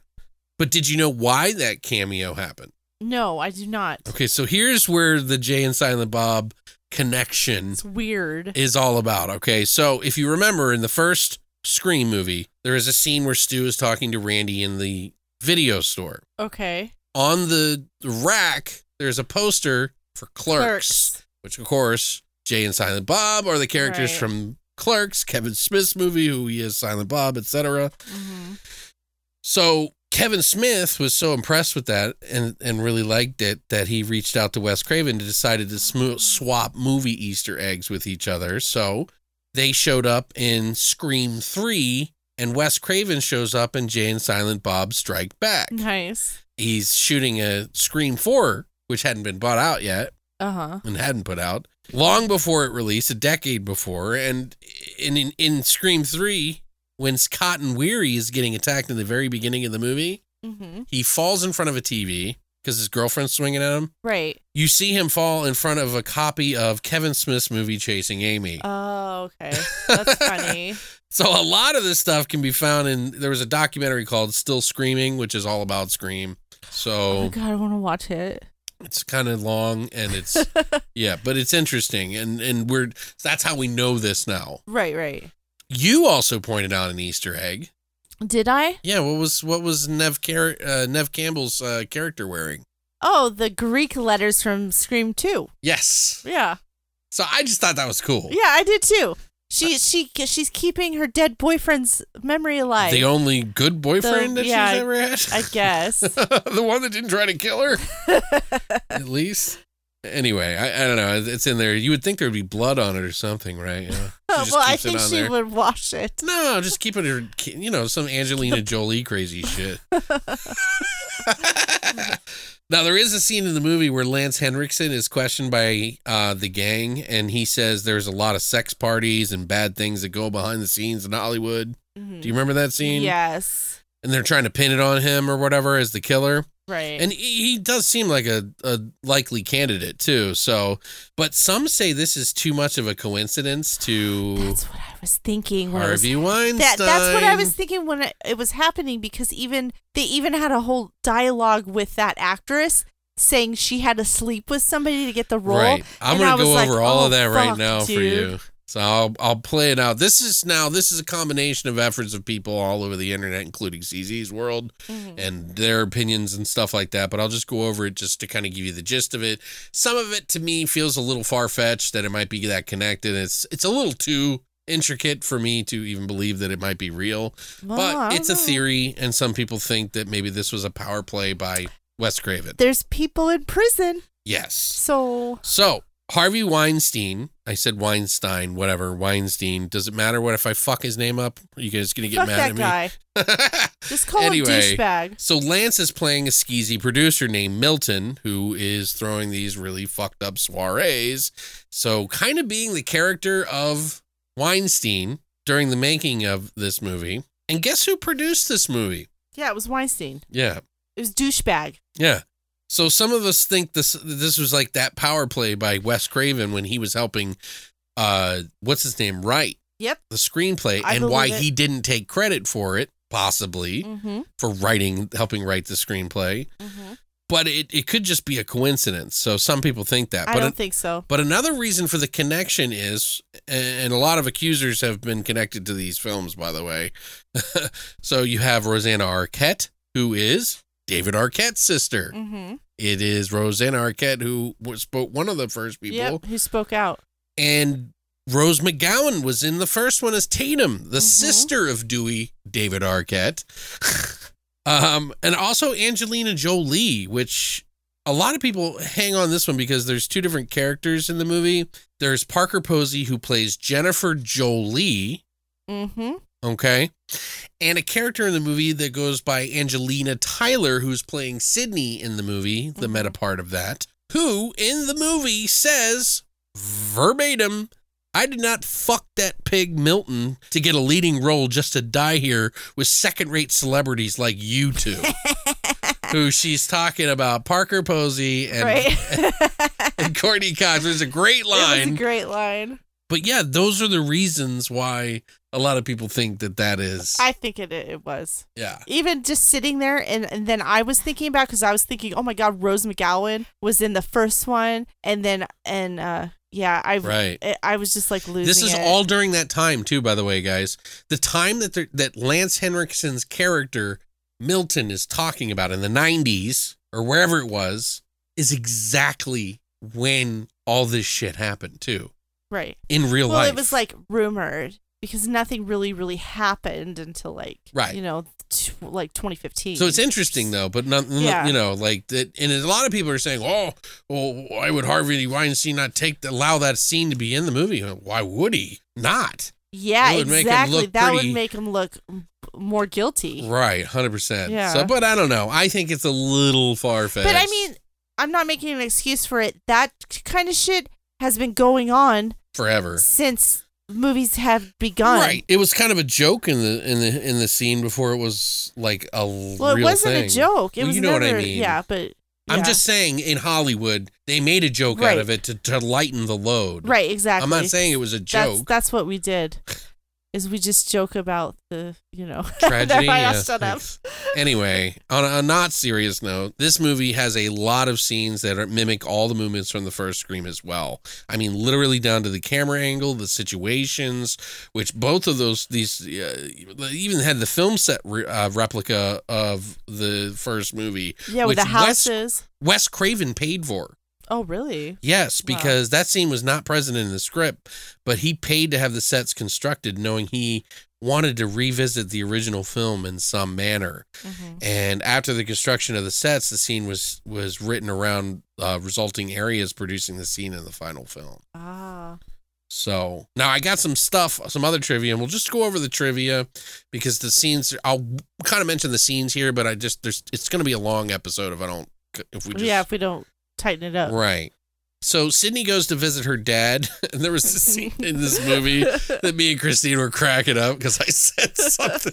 But did you know why that cameo happened? No, I do not. Okay, so here's where the Jay and Silent Bob connection It's weird. is all about. Okay, so if you remember in the first Scream movie, there is a scene where Stu is talking to Randy in the video store. Okay. On the rack, there's a poster for Clerks, which of course Jay and Silent Bob are the characters Right. from Clerks, Kevin Smith's movie, who he is Silent Bob, etc. hmm So Kevin Smith was so impressed with that and, and really liked it that he reached out to Wes Craven and decided to sm- swap movie Easter eggs with each other. So they showed up in Scream 3, and Wes Craven shows up in Jay and Silent Bob Strike Back. Nice. He's shooting a Scream 4, which hadn't been bought out yet Uh huh. and hadn't put out long before it released, a decade before. And in, in, in Scream 3, when Cotton Weary is getting attacked in the very beginning of the movie, hmm he falls in front of a TV because his girlfriend's swinging at him. Right. You see him fall in front of a copy of Kevin Smith's movie Chasing Amy. Oh, okay. That's funny. so a lot of this stuff can be found in there was a documentary called Still Screaming, which is all about Scream. Oh So my god, I want to watch it. It's kind of long and it's yeah, but it's interesting and and we're that's how we know this now. Right, right. You also pointed out an Easter egg. Did I? Yeah, what was what was Neve Car- uh, Neve Campbell's uh, character wearing? Oh, the Greek letters from Scream 2. Yes. Yeah. So I just thought that was cool. Yeah, I did too. She she she's keeping her dead boyfriend's memory alive. The only good boyfriend The- that yeah, she's ever had? I guess. the one that didn't try to kill her, at least. Anyway, I, I don't know. It's in there. You would think there would be blood on it or something, right? Yeah. She just well, I keeps it think on she there. would wash it. No, just keep it, her- you know, some Angelina Jolie crazy shit. Now, there is a scene in the movie where Lance Henriksen is questioned by uh, the gang, and he says there's a lot of sex parties and bad things that go behind the scenes in Hollywood. Do you remember that scene? Yes. And they're trying to pin it on him or whatever as the killer. Right. And he he does seem like a, a likely candidate too. So, but some say this is too much of a coincidence to that's what I was thinking. When it was, Harvey Weinstein. that, that's what I was thinking when it, it was happening because even they even had a whole dialogue with that actress saying she had to sleep with somebody to get the role. Right. I'm And gonna go like, over all oh, of that right fuck, now for you. So I'll I'll play it out. This is now this is a combination of efforts of people all over the internet, including CZ's world Mhm. and their opinions and stuff like that. But I'll just go over it just to kind of give you the gist of it. Some of it to me feels a little far fetched that it might be that connected. It's it's a little too intricate for me to even believe that it might be real. Well, but it's a theory, and some people think that maybe this was a power play by Wes Craven. There's people in prison, Yes. so So Harvey Weinstein, I said Weinstein, whatever Weinstein. Does it matter what if I fuck his name up? Are you guys gonna get fuck mad at me? guy. Just call Anyway. him douchebag. So Lance is playing a skeezy producer named Milton, who is throwing these really fucked up soirees. So kind of being the character of Weinstein during the making of this movie. And guess who produced this movie? Yeah, it was Weinstein. Yeah. It was douchebag. Yeah. So some of us think this this was like that power play by Wes Craven when he was helping uh what's his name write Yep. the screenplay I and why it. he didn't take credit for it possibly Mm-hmm. for writing helping write the screenplay Mm-hmm. but it, it could just be a coincidence. So some people think that. But I don't an- think so. but another reason for the connection is, and a lot of accusers have been connected to these films, by the way. so you have Rosanna Arquette, who is David Arquette's sister. Mm-hmm. It is Roseanne Arquette who was spoke one of the first people, Yep. Who spoke out? and Rose McGowan was in the first one as Tatum, the Mhm. sister of Dewey David Arquette. um, and also Angelina Jolie, which a lot of people hang on this one because there's two different characters in the movie. There's Parker Posey who plays Jennifer Jolie, Mm-hmm. Okay, and a character in the movie that goes by Angelina Tyler, who's playing Sidney in the movie, the Mhm. meta part of that, who in the movie says verbatim. I did not fuck that pig Milton to get a leading role just to die here with second rate celebrities like you two. who she's talking about Parker Posey and, right. and Courteney Cox. There's a great It was a line. great line. but yeah, those are the reasons why a lot of people think that that is. I think it it was. yeah. Even just sitting there, and, and then I was thinking about because I was thinking, oh my God, Rose McGowan was in the first one, and then and uh yeah, I Right. I, I was just like losing. This is it. all during that time too, by the way, guys. The time that that Lance Henriksen's character Milton is talking about in the '90s or wherever it was is exactly when all this shit happened too right. in real well, life. it was like rumored because nothing really really happened until like Right. you know t- like 2015. So it's interesting though, but not, Yeah. you know, like that. And a lot of people are saying, "Oh, well, why would Harvey Weinstein not take allow that scene to be in the movie? Why would he not?" Yeah, It would make him exactly. that pretty- would make him look more guilty. Right, hundred percent. Yeah. So, but I don't know. I think it's a little far fetched. But I mean, I'm not making an excuse for it. That kind of shit has been going on forever. since movies have begun. Right. It was kind of a joke in the in the in the scene before it was like a Well, it wasn't thing. a joke. It Well, was you know never, what I mean. Yeah, but I'm just saying, in Hollywood, they made a joke out of it to, to lighten the load. right. Exactly. I'm not saying it was a that's joke. that's what we did. Is we just joke about the you know Tragedy. Never mind, I'll yeah, shut up. thanks. Anyway, on a, not serious note, this movie has a lot of scenes that are, mimic all the movements from the first Scream as well. I mean, literally down to the camera angle, the situations, which both of those these uh, even had the film set re- uh, replica of the first movie. Yeah, with the houses. Wes Craven paid for. Oh, really? Yes, Wow. because that scene was not present in the script, but he paid to have the sets constructed, knowing he wanted to revisit the original film in some manner. hmm And after the construction of the sets, the scene was was written around uh, resulting areas producing the scene in the final film. Ah. So now I got some stuff, some other trivia, and we'll just go over the trivia because the scenes. I'll kind of mention the scenes here, but I just there's it's going to be a long episode if I don't if we just yeah, if we don't tighten it up. Right. So Sidney goes to visit her dad, and there was a scene in this movie that me and Christine were cracking up because I said something.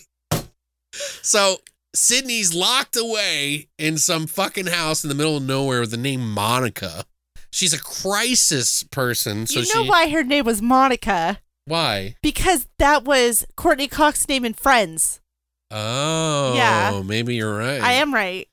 So Sidney's locked away in some fucking house in the middle of nowhere with the name Monica. She's a crisis person, so you know she why her name was Monica? why? Because that was Courteney Cox's name in Friends. Oh, Yeah. maybe you're right. I am right.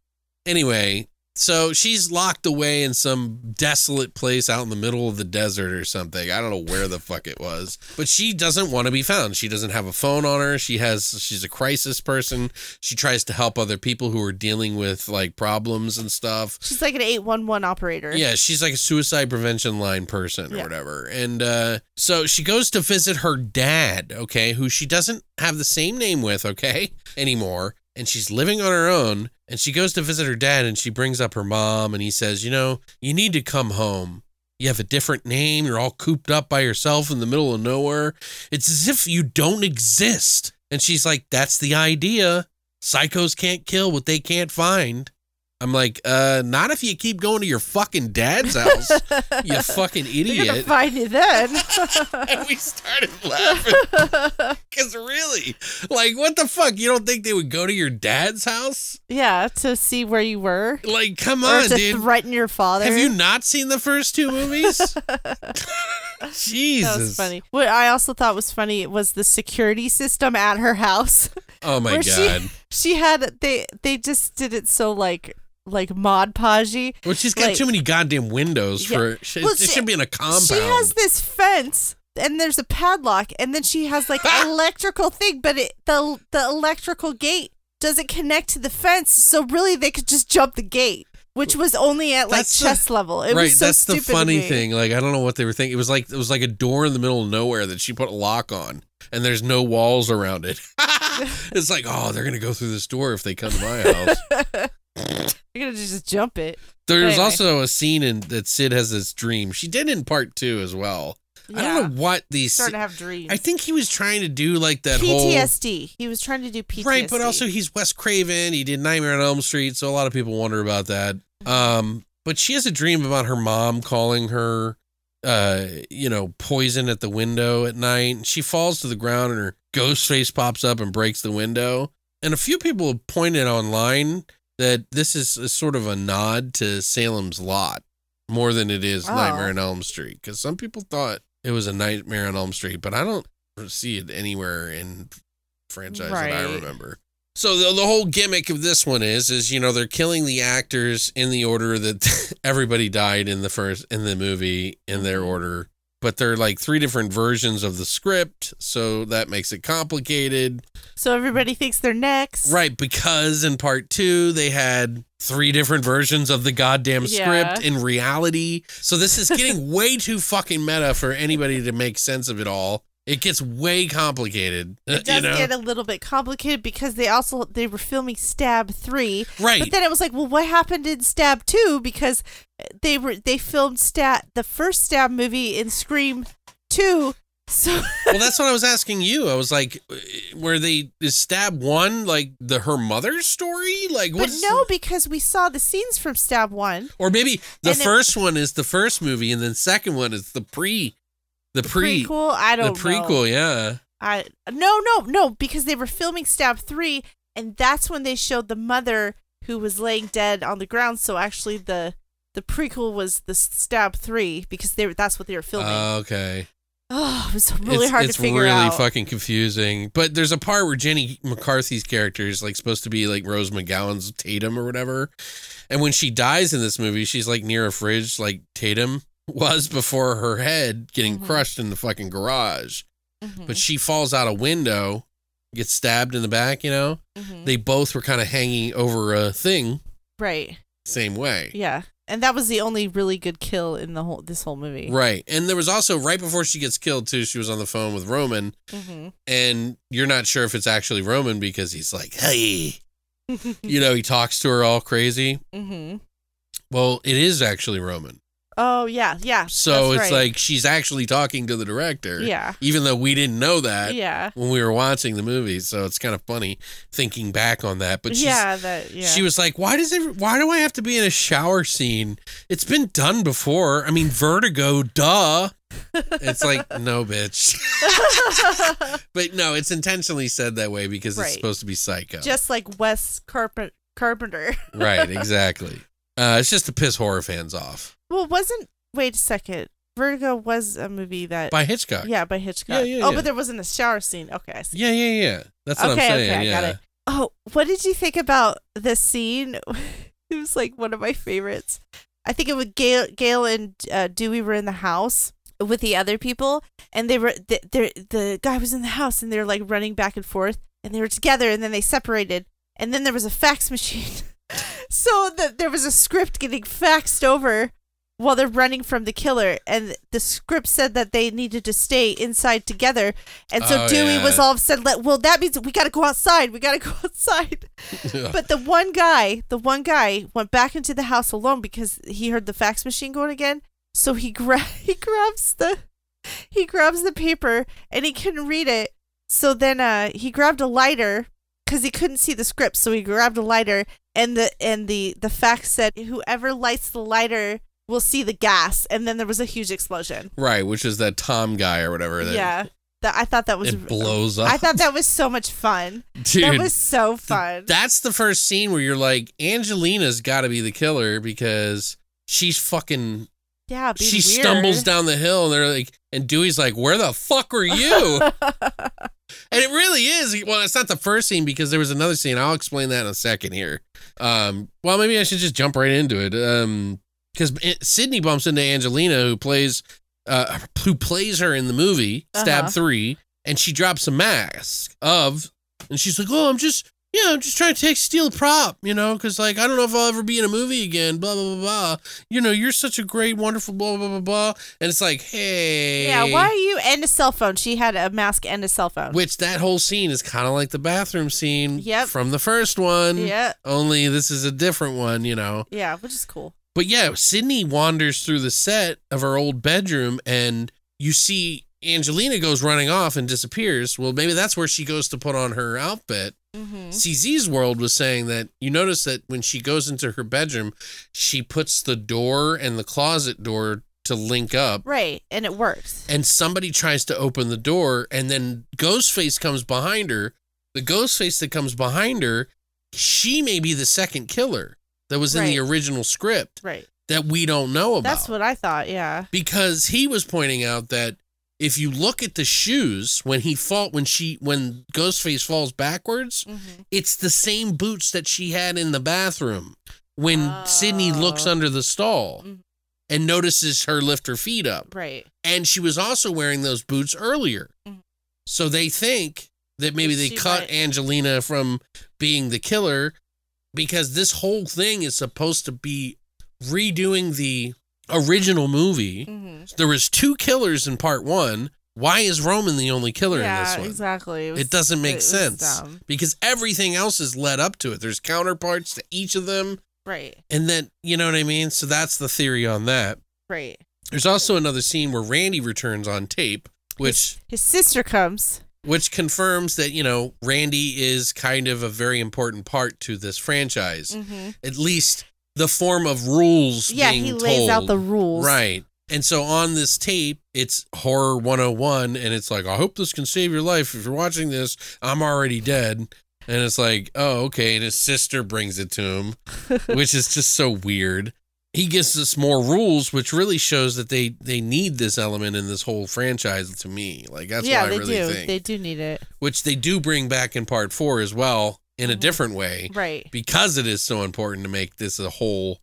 Anyway, so she's locked away in some desolate place out in the middle of the desert or something. I don't know where the fuck it was. But she doesn't want to be found. She doesn't have a phone on her. She has she's a crisis person. She tries to help other people who are dealing with like problems and stuff. She's like an 811 operator. Yeah, she's like a suicide prevention line person or Yeah. whatever. And uh, so she goes to visit her dad, okay, who she doesn't have the same name with, okay, anymore. And she's living on her own. And she goes to visit her dad and she brings up her mom and he says, You know, you need to come home. You have a different name. You're all cooped up by yourself in the middle of nowhere. It's as if you don't exist. And she's like, That's the idea. Psychos can't kill what they can't find. I'm like, uh, not if you keep going to your fucking dad's house, you fucking They're gonna idiot. find you then. And we started laughing because really, like, what the fuck? You don't think they would go to your dad's house? yeah, to see where you were. Like, come or on, to dude. threaten your father. Have you not seen the first two movies? Jesus. That was funny. What I also thought was funny was the security system at her house. Oh my Where she- god. she had they they just did it so like like Mod Podgy. Well, she's got Like- too many goddamn windows Yeah. for. She, Well, it she- should be in a compound. She has this fence and there's a padlock and then she has like an electrical thing, but it the the electrical gate doesn't connect to the fence, so really they could just jump the gate, which was only at like That's the- chest level. It right, was so that's the funny thing. Like I don't know what they were thinking. It was like it was like a door in the middle of nowhere that she put a lock on, and there's no walls around it. it's like, oh, they're gonna go through this door if they come to my house. You're gonna just jump it. There's Anyway. also a scene in that Sid has this dream. She did in part two as well. I don't know what these. Starting to have dreams. I think he was trying to do like that whole PTSD. He was trying to do PTSD. Right, but also he's Wes Craven. He did Nightmare on Elm Street, so a lot of people wonder about that. Mm-hmm. Um, but she has a dream about her mom calling her, uh, you know, poison at the window at night. She falls to the ground, and her ghost face pops up and breaks the window. And a few people have pointed online that this is a sort of a nod to Salem's Lot more than it is Oh. Nightmare on Elm Street, because some people thought it was a Nightmare on Elm Street, but I don't see it anywhere in franchise that I remember. So the, the whole gimmick of this one is is you know they're killing the actors in the order that everybody died in the first in the movie in their mm-hmm. order, but they're like three different versions of the script, so that makes it complicated. so everybody thinks they're next. Right, because in part 2 they had three different versions of the goddamn Yeah. script in reality. So this is getting way too fucking meta for anybody to make sense of it all. It gets way complicated, uh, It does you know. get a little bit complicated because they also they were filming Stab three, right. but then it was like, well, what happened in Stab two? Because they were they filmed Stab the first Stab movie in Scream two, so well, that's what I was asking you. I was like, uh, were they is stab one like the her mother's story? Like, but what's no, because we saw the scenes from Stab one, or maybe the And it- first one is the first movie, and then second one is the pre, the, pre, prequel. I don't know. prequel. Yeah. I no no no because they were filming Stab three, and that's when they showed the mother who was laying dead on the ground. So actually, the the prequel was the Stab three because they were, that's what they were filming. Uh, okay. oh, it was really it's, hard it's to figure really out. fucking confusing. But there's a part where Jenny McCarthy's character is like supposed to be like Rose McGowan's Tatum or whatever. And when she dies in this movie, she's like near a fridge like Tatum was before her head getting Mhm. crushed in the fucking garage. Mhm, But she falls out a window, gets stabbed in the back, you know? mhm. They both were kind of hanging over a thing right, same way. yeah, and that was the only really good kill in the whole this whole movie. Right. And there was also right before she gets killed too, she was on the phone with Roman hmm and you're not sure if it's actually Roman because he's like, "Hey." You know, he talks to her all crazy. hmm Well, it is actually Roman. Oh yeah, yeah. So it's right. like she's actually talking to the director. yeah, Even though we didn't know that yeah, when we were watching the movie. So it's kind of funny thinking back on that. But yeah. That yeah. she was like, "Why does it? Why do I have to be in a shower scene? It's been done before. I mean, Vertigo, duh." It's like, no, bitch. but no, it's intentionally said that way because Right. it's supposed to be psycho. just like Wes Carpenter. Carpenter. right, exactly. Uh, it's just to piss horror fans off. Well, wasn't wait a second. Vertigo was a movie that By Hitchcock. yeah by Hitchcock. Yeah, yeah, oh, yeah. but there wasn't a shower scene. Okay, I see. Yeah, yeah, yeah. That's what Okay, I'm okay, saying. I yeah. got it. Oh, what did you think about the scene? it was like one of my favorites. I think it was Gale, Gale and uh, Dewey were in the house with the other people, and they were the, the the guy was in the house, and they were like running back and forth, and they were together, and then they separated, and then there was a fax machine, so that there was a script getting faxed over while they're running from the killer, and the script said that they needed to stay inside together, and so Oh, Dewey yeah. was all of a sudden well, that means we got to go outside. We got to go outside. But the one guy, the one guy went back into the house alone because he heard the fax machine going again. So he gra- he grabs the he grabs the paper and he couldn't read it. So then uh he grabbed a lighter cuz he couldn't see the script. So he grabbed a lighter and the and the the fax said whoever lights the lighter will see the gas and then there was a huge explosion. right, which is that Tom guy or whatever. That yeah. That I thought that was It blows up. I thought that was so much fun. Dude, that was so fun. that's the first scene where you're like, Angelina's got to be the killer because she's fucking. yeah, being she weird. stumbles down the hill and they're like, and Dewey's like, "Where the fuck are you?" And it really is. Well, it's not the first scene because there was another scene. I'll explain that in a second here. Um, well, maybe I should just jump right into it. Um, because Sidney bumps into Angelina, who plays, uh, who plays her in the movie Stab Uh-huh. Three, and she drops a mask of, and she's like, "Oh, I'm just, yeah, I'm just trying to take steal a prop, you know, because like I don't know if I'll ever be in a movie again. Blah blah blah blah. You know, you're such a great, wonderful, blah blah blah blah. And it's like, hey, Yeah, why are you and a cell phone? She had a mask and a cell phone. Which that whole scene is kind of like the bathroom scene Yep. from the first one. yeah, Only this is a different one, you know. yeah, which is cool. But yeah, Sidney wanders through the set of her old bedroom and you see Angelina goes running off and disappears. Well, maybe that's where she goes to put on her outfit. Mm-hmm. CZ's World was saying that you notice that when she goes into her bedroom, she puts the door and the closet door to link up. Right, and it works. and somebody tries to open the door and then ghostface comes behind her the ghostface that comes behind her she may be the second killer that was in the original script Right. that we don't know about That's what I thought. Yeah. because he was pointing out that if you look at the shoes when he fall when she when ghostface falls backwards Mm-hmm. it's the same boots that she had in the bathroom when sidney looks Oh. under the stall Mhm. and notices her lift her feet up Right. and she was also wearing those boots earlier. Mhm. So they think that maybe they She cut might- Angelina from being the killer because this whole thing is supposed to be redoing the original movie. Mm-hmm. There was two killers in part 1. Why is Roman the only killer in yeah, this one? exactly. was- It doesn't make it sense because everything else is led up to it. There's counterparts to each of them Right. and then, you know what I mean? So that's the theory on that. Right. There's also another scene where Randy returns on tape, which His sister comes. Which confirms that you know Randy is kind of a very important part to this franchise. Mm-hmm. At least the form of rules. Yeah, he lays out the rules. right. And so on this tape, it's horror 101, and it's like, I hope this can save your life. If you're watching this, I'm already dead. And it's like, oh, okay. And his sister brings it to him, which is just so weird. He gives us more rules, which really shows that they they need this element in this whole franchise. To me, like that's yeah, what I they really do. think They do need it. which they do bring back in part four as well in a Mhm. different way Right. because it is so important to make this a whole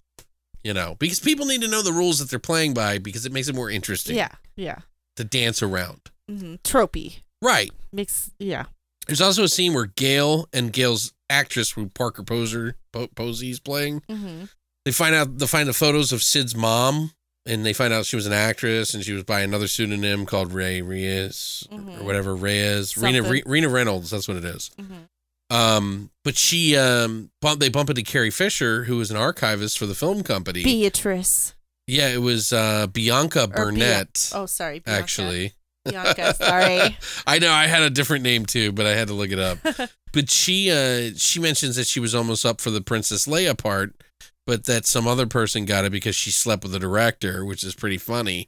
you know because people need to know the rules that they're playing by because it makes it more interesting Yeah. Yeah. to dance around Mm-hmm. Tropey right makes. Yeah. there's also a scene where gail and gail's actress who parker poser po- posey's playing Mm-hmm. They find out they find the photos of sid's mom and they find out she was an actress and she was by another pseudonym called ray reyes or Mhm. whatever reyes rena, Re- rina reynolds that's what it is Mm-hmm. Um, but she um bump, they bump into Carrie Fisher, who was an archivist for the film company. Beatrice. yeah, it was uh Bianca Bia- Burnette. Oh, sorry. Bianca. actually. Bianca. Sorry. I know I had a different name too, but I had to look it up. but she uh she mentions that she was almost up for the Princess Leia part, but that some other person got it because she slept with the director, which is pretty funny.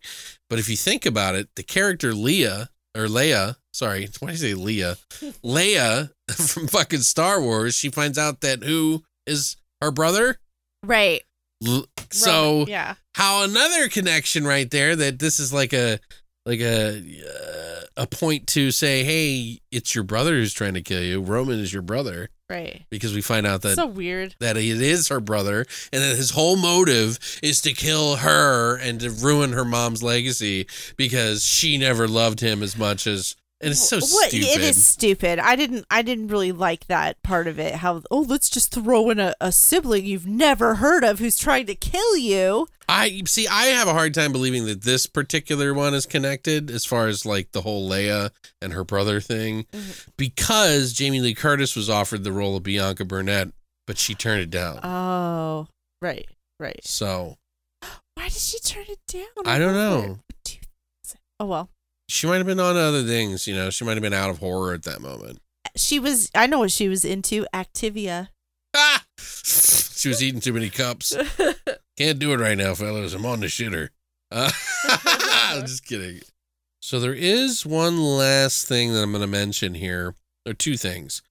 But if you think about it, the character Leah or Leia, sorry, why do you say Leah? Leia from fucking Star Wars, she finds out that who is her brother. right. L- So Roman, yeah. how another connection right there that this is like a like a uh, a point to say hey it's your brother who's trying to kill you roman is your brother Right. because we find out that so weird. that it is her brother and that his whole motive is to kill her and to ruin her mom's legacy because she never loved him as much as and it's so what, stupid It is stupid. I didn't. I didn't really like that part of it. How oh, let's just throw in a, a sibling you've never heard of who's trying to kill you. I see. I have a hard time believing that this particular one is connected as far as like the whole Leia and her brother thing, Mhm. because Jamie Lee Curtis was offered the role of Bianca Burnette, but she turned it down. Oh, right, right. so Why did she turn it down? I don't know. it. Oh well, she might have been on other things. You know, she might have been out of horror at that moment. she was. I know what she was into. Activia. Ah! she was eating too many cups. Can't do it right now, fellas. I'm on the shitter. Uh, I'm just kidding. So there is one last thing that I'm going to mention here. There are two things.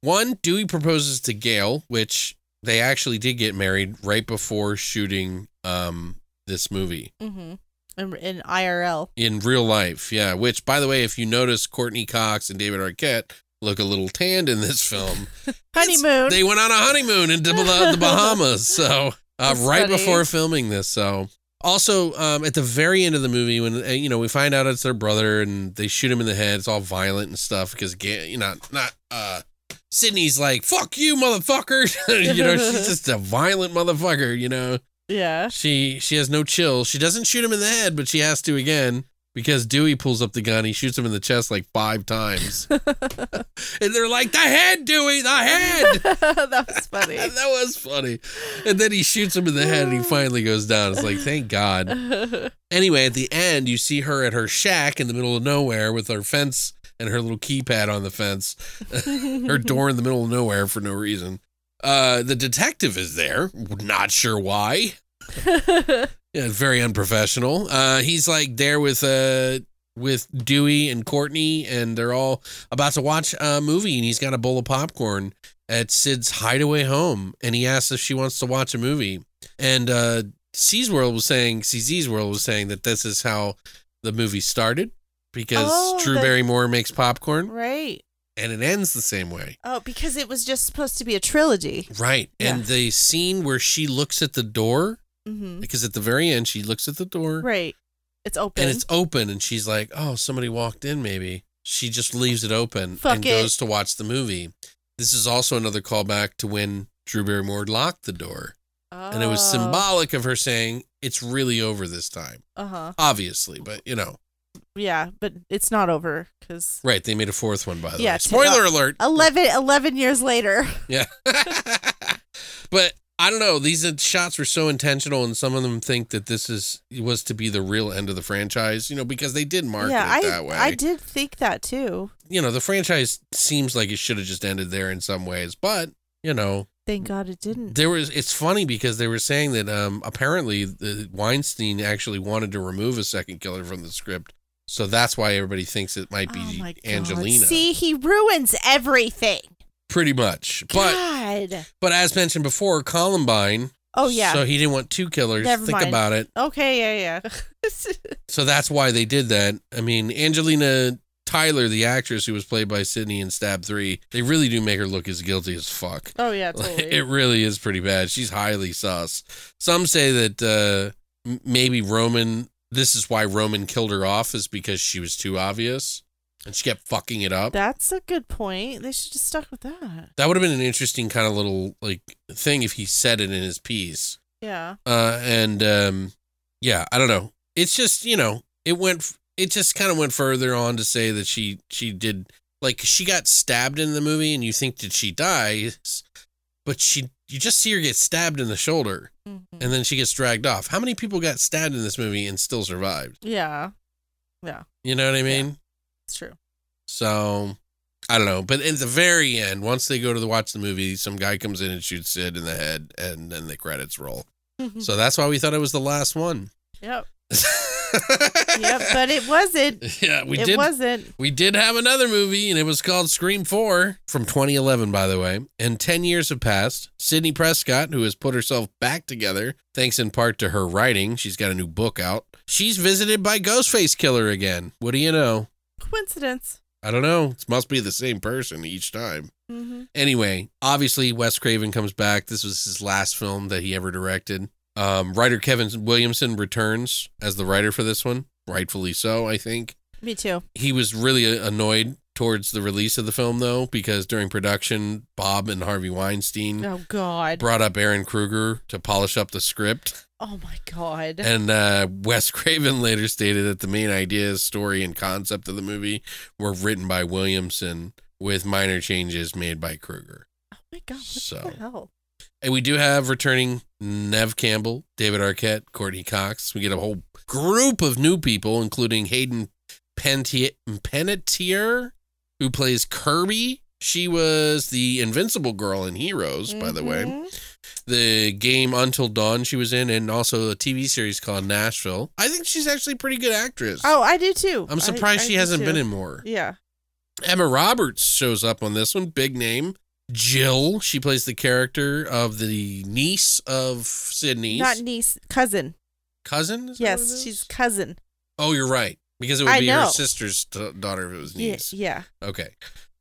One, Dewey proposes to Gail, which they actually did get married right before shooting um this movie. mm-hmm. in, in IRL. in real life. Yeah. Which, by the way, if you notice, Courteney Cox and David Arquette look a little tanned in this film. Honeymoon. They went on a honeymoon into the the Bahamas. So uh, right before filming this. So also um, at the very end of the movie, when uh, you know we find out it's their brother and they shoot him in the head, it's all violent and stuff because you know not uh. Sidney's like, fuck you, motherfucker. you know, she's just a violent motherfucker, you know. yeah. She she has no chill. She doesn't shoot him in the head, but she has to again because Dewey pulls up the gun. He shoots him in the chest like five times, and they're like, "The head, Dewey, the head." that was funny. that was funny. And then he shoots him in the head, and he finally goes down. It's like, thank God. Anyway, at the end, you see her at her shack in the middle of nowhere with her fence and her little keypad on the fence, her door in the middle of nowhere for no reason. Uh, the detective is there, not sure why. Yeah, very unprofessional. Uh, he's like there with uh with Dewey and Courteney, and they're all about to watch a movie, and he's got a bowl of popcorn at Sid's hideaway home, and he asks if she wants to watch a movie, and uh, C's World was saying, CZ's World was saying that this is how the movie started because Oh, Drew that- Barrymore makes popcorn, right. and it ends the same way. Oh, because it was just supposed to be a trilogy. Right, and the scene where she looks at the door, hmm because at the very end she looks at the door. Right. It's open. and it's open and she's like oh somebody walked in maybe she just leaves it open Fuck and it. goes to watch the movie this is also another callback to when drew barrymore locked the door and it was Oh. symbolic of her saying it's really over this time Uh huh. obviously but you know Yeah, but it's not over because right they made a fourth one by the Yeah, way spoiler alert 11, 11 years later. yeah but I don't know. These uh, shots were so intentional, and some of them think that this is was to be the real end of the franchise. You know, because they did market yeah, it I that way. I did think that too. you know, the franchise seems like it should have just ended there in some ways, but you know, Thank God it didn't. there was. It's funny because they were saying that um apparently the Weinstein actually wanted to remove a second killer from the script, so that's why everybody thinks it might be oh. Angelina. See, he ruins everything. Pretty much. But God. but as mentioned before, Columbine. Oh yeah. So he didn't want two killers. Never Think mind. about it. okay. Yeah. Yeah. So that's why they did that. I mean, Angelina Tyler, the actress who was played by Sidney in Stab Three, they really do make her look as guilty as fuck. oh yeah. Totally. it really is pretty bad. She's highly sus. Some say that uh, maybe Roman. This is why Roman killed her off, is because she was too obvious, and she kept fucking it up. That's a good point. They should just stuck with that. That would have been an interesting kind of little like thing if he said it in his piece. Yeah. Uh, and um, yeah, I don't know. It's just you know, it went. It just kind of went further on to say that she she did like she got stabbed in the movie, and you think did she die? But she, you just see her get stabbed in the shoulder, Mhm. and then she gets dragged off. How many people got stabbed in this movie and still survived? Yeah. Yeah. You know what I mean? True. So I don't know. But at the very end, once they go to the, watch the movie, some guy comes in and shoots Sid in the head, and then the credits roll. Mm-hmm. So that's why we thought it was the last one. yep. Yep. But it wasn't. yeah, we did it did. wasn't. We did have another movie, and it was called Scream 4 from 2011, by the way. And 10 years have passed. Sidney Prescott, who has put herself back together, thanks in part to her writing, she's got a new book out. She's visited by Ghostface Killer again. What do you know? Coincidence. I don't know. It must be the same person each time. Mm-hmm. Anyway, obviously, Wes Craven comes back. This was his last film that he ever directed. Um, writer Kevin Williamson returns as the writer for this one, rightfully so, I think. Me too. He was really annoyed towards the release of the film, though, because during production, Bob and Harvey Weinstein Oh God. brought up Ehren Kruger to polish up the script. Oh my God. And uh, Wes Craven later stated that the main ideas, story, and concept of the movie were written by Williamson with minor changes made by Kruger. oh my God. What So- the hell? And we do have returning Neve Campbell, David Arquette, Courteney Cox. We get a whole group of new people, including Hayden Panettiere, who plays Kirby. She was the Invincible Girl in Heroes, by the way. The game Until Dawn she was in, and also a TV series called Nashville. I think she's actually a pretty good actress. Oh, I do too. I'm surprised I she hasn't too. been in more. Yeah. Emma Roberts shows up on this one, big name. Jill, she plays the character of the niece of Sidney's. Not niece, cousin. cousin? Is that what it Yes, she's cousin. Oh, you're right. Because it would I be her sister's d- daughter if it was Yeah, niece. yeah. Okay.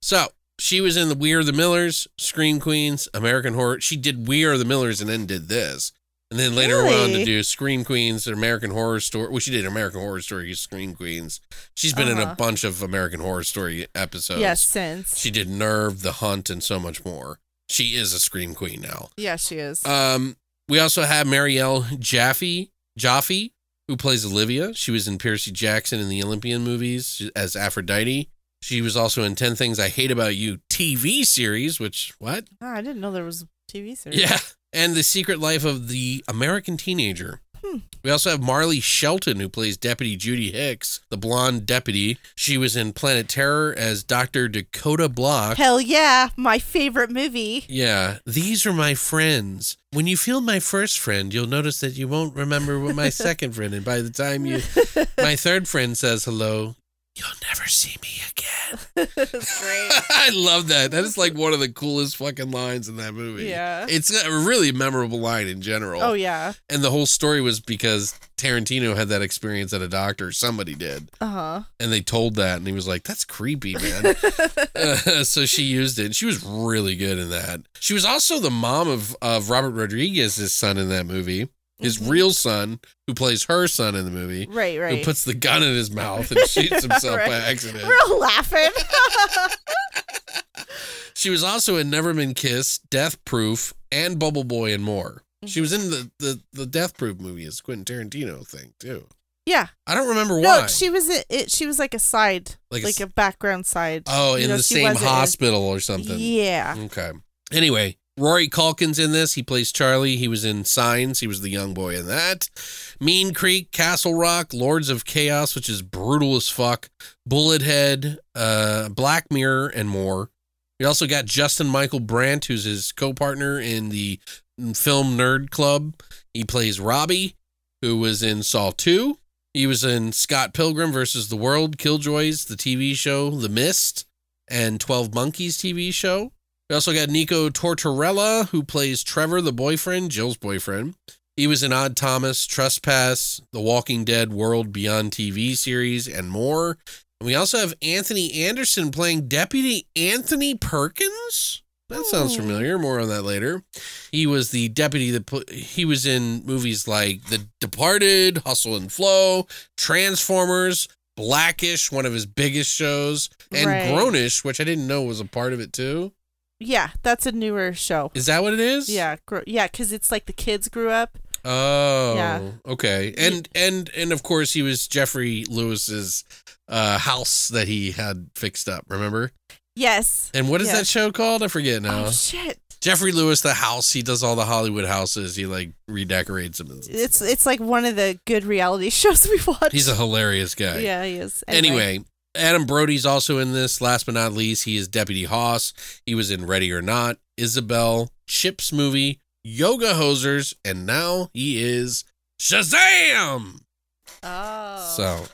So she was in the We Are the Millers, Scream Queens, American Horror. She did We Are the Millers and then did this. And then later on to do Scream Queens, American Horror Story. Well, she did American Horror Story, Scream Queens. She's been in a Uh-huh. bunch of American Horror Story episodes. yes, since. She did Nerve, The Hunt, and so much more. She is a Scream Queen now. Yes, she is. Um, we also have Marielle Jaffe, Jaffe, who plays Olivia. She was in Percy Jackson in the Olympian movies as Aphrodite. She was also in 10 Things I Hate About You TV series, which, what? oh, I didn't know there was a TV series. Yeah. And The Secret Life of the American Teenager. Hmm. We also have Marley Shelton, who plays Deputy Judy Hicks, the blonde deputy. She was in Planet Terror as Dr. Dakota Block. Hell yeah, my favorite movie. Yeah, these are my friends. When you feel my first friend, you'll notice that you won't remember what my second friend. And by the time you, my third friend says hello, you'll never see me again. That's great. I love that. That is like one of the coolest fucking lines in that movie. Yeah. It's a really memorable line in general. Oh yeah. And the whole story was because Tarantino had that experience at a doctor. Somebody did. Uh huh. And they told that. And he was like, that's creepy, man. Uh, so she used it. She was really good in that. She was also the mom of, of Robert Rodriguez's son in that movie. His real son, who plays her son in the movie, Right, right. who puts the gun in his mouth and shoots himself by accident. We're all laughing. She was also in Never Been Kissed, Death Proof, and Bubble Boy and more. She Mm-hmm. was in the, the, the Death Proof movie, it's Quentin Tarantino thing too. yeah. I don't remember No, why. she was a, it. She was like a side, Like like, a a, background side. oh, in know, the same wasn't in- hospital or something. Yeah. Okay. Anyway, Rory Culkin's in this. He plays Charlie. He was in Signs. He was the young boy in that. Mean Creek, Castle Rock, Lords of Chaos, which is brutal as fuck. Bullet Head, uh, Black Mirror, and more. We also got Justin Michael Brandt, who's his co-partner in the film Nerd Club. He plays Robbie, who was in Saw 2. He was in Scott Pilgrim versus the World, Killjoys, the TV show The Mist, and 12 Monkeys TV show. We also got Nico Tortorella, who plays Trevor, the boyfriend, Jill's boyfriend. He was in Odd Thomas, Trespass, The Walking Dead World Beyond TV series, and more. And we also have Anthony Anderson playing Deputy Anthony Perkins. That sounds Hmm. familiar. More on that later. He was the deputy that put, he was in movies like The Departed, Hustle and Flow, Transformers, Blackish, one of his biggest shows, and Right. Grownish, which I didn't know was a part of it too. Yeah, that's a newer show. Is that what it is? Yeah, gro- yeah, because it's like the kids grew up. Oh. Yeah. Okay. And and and of course he was Jeffrey Lewis's uh house that he had fixed up, remember? Yes. And what is Yes. that show called? I forget now. Oh shit! Jeffrey Lewis the house, he does all the Hollywood houses. He like redecorates them. It's it's like one of the good reality shows we watch. He's a hilarious guy. yeah, he is. Anyway, Adam Brody's also in this. Last but not least, he is Deputy Hoss. He was in Ready or Not, Isabel, Chips movie, Yoga Hosers, and now he is Shazam. oh, So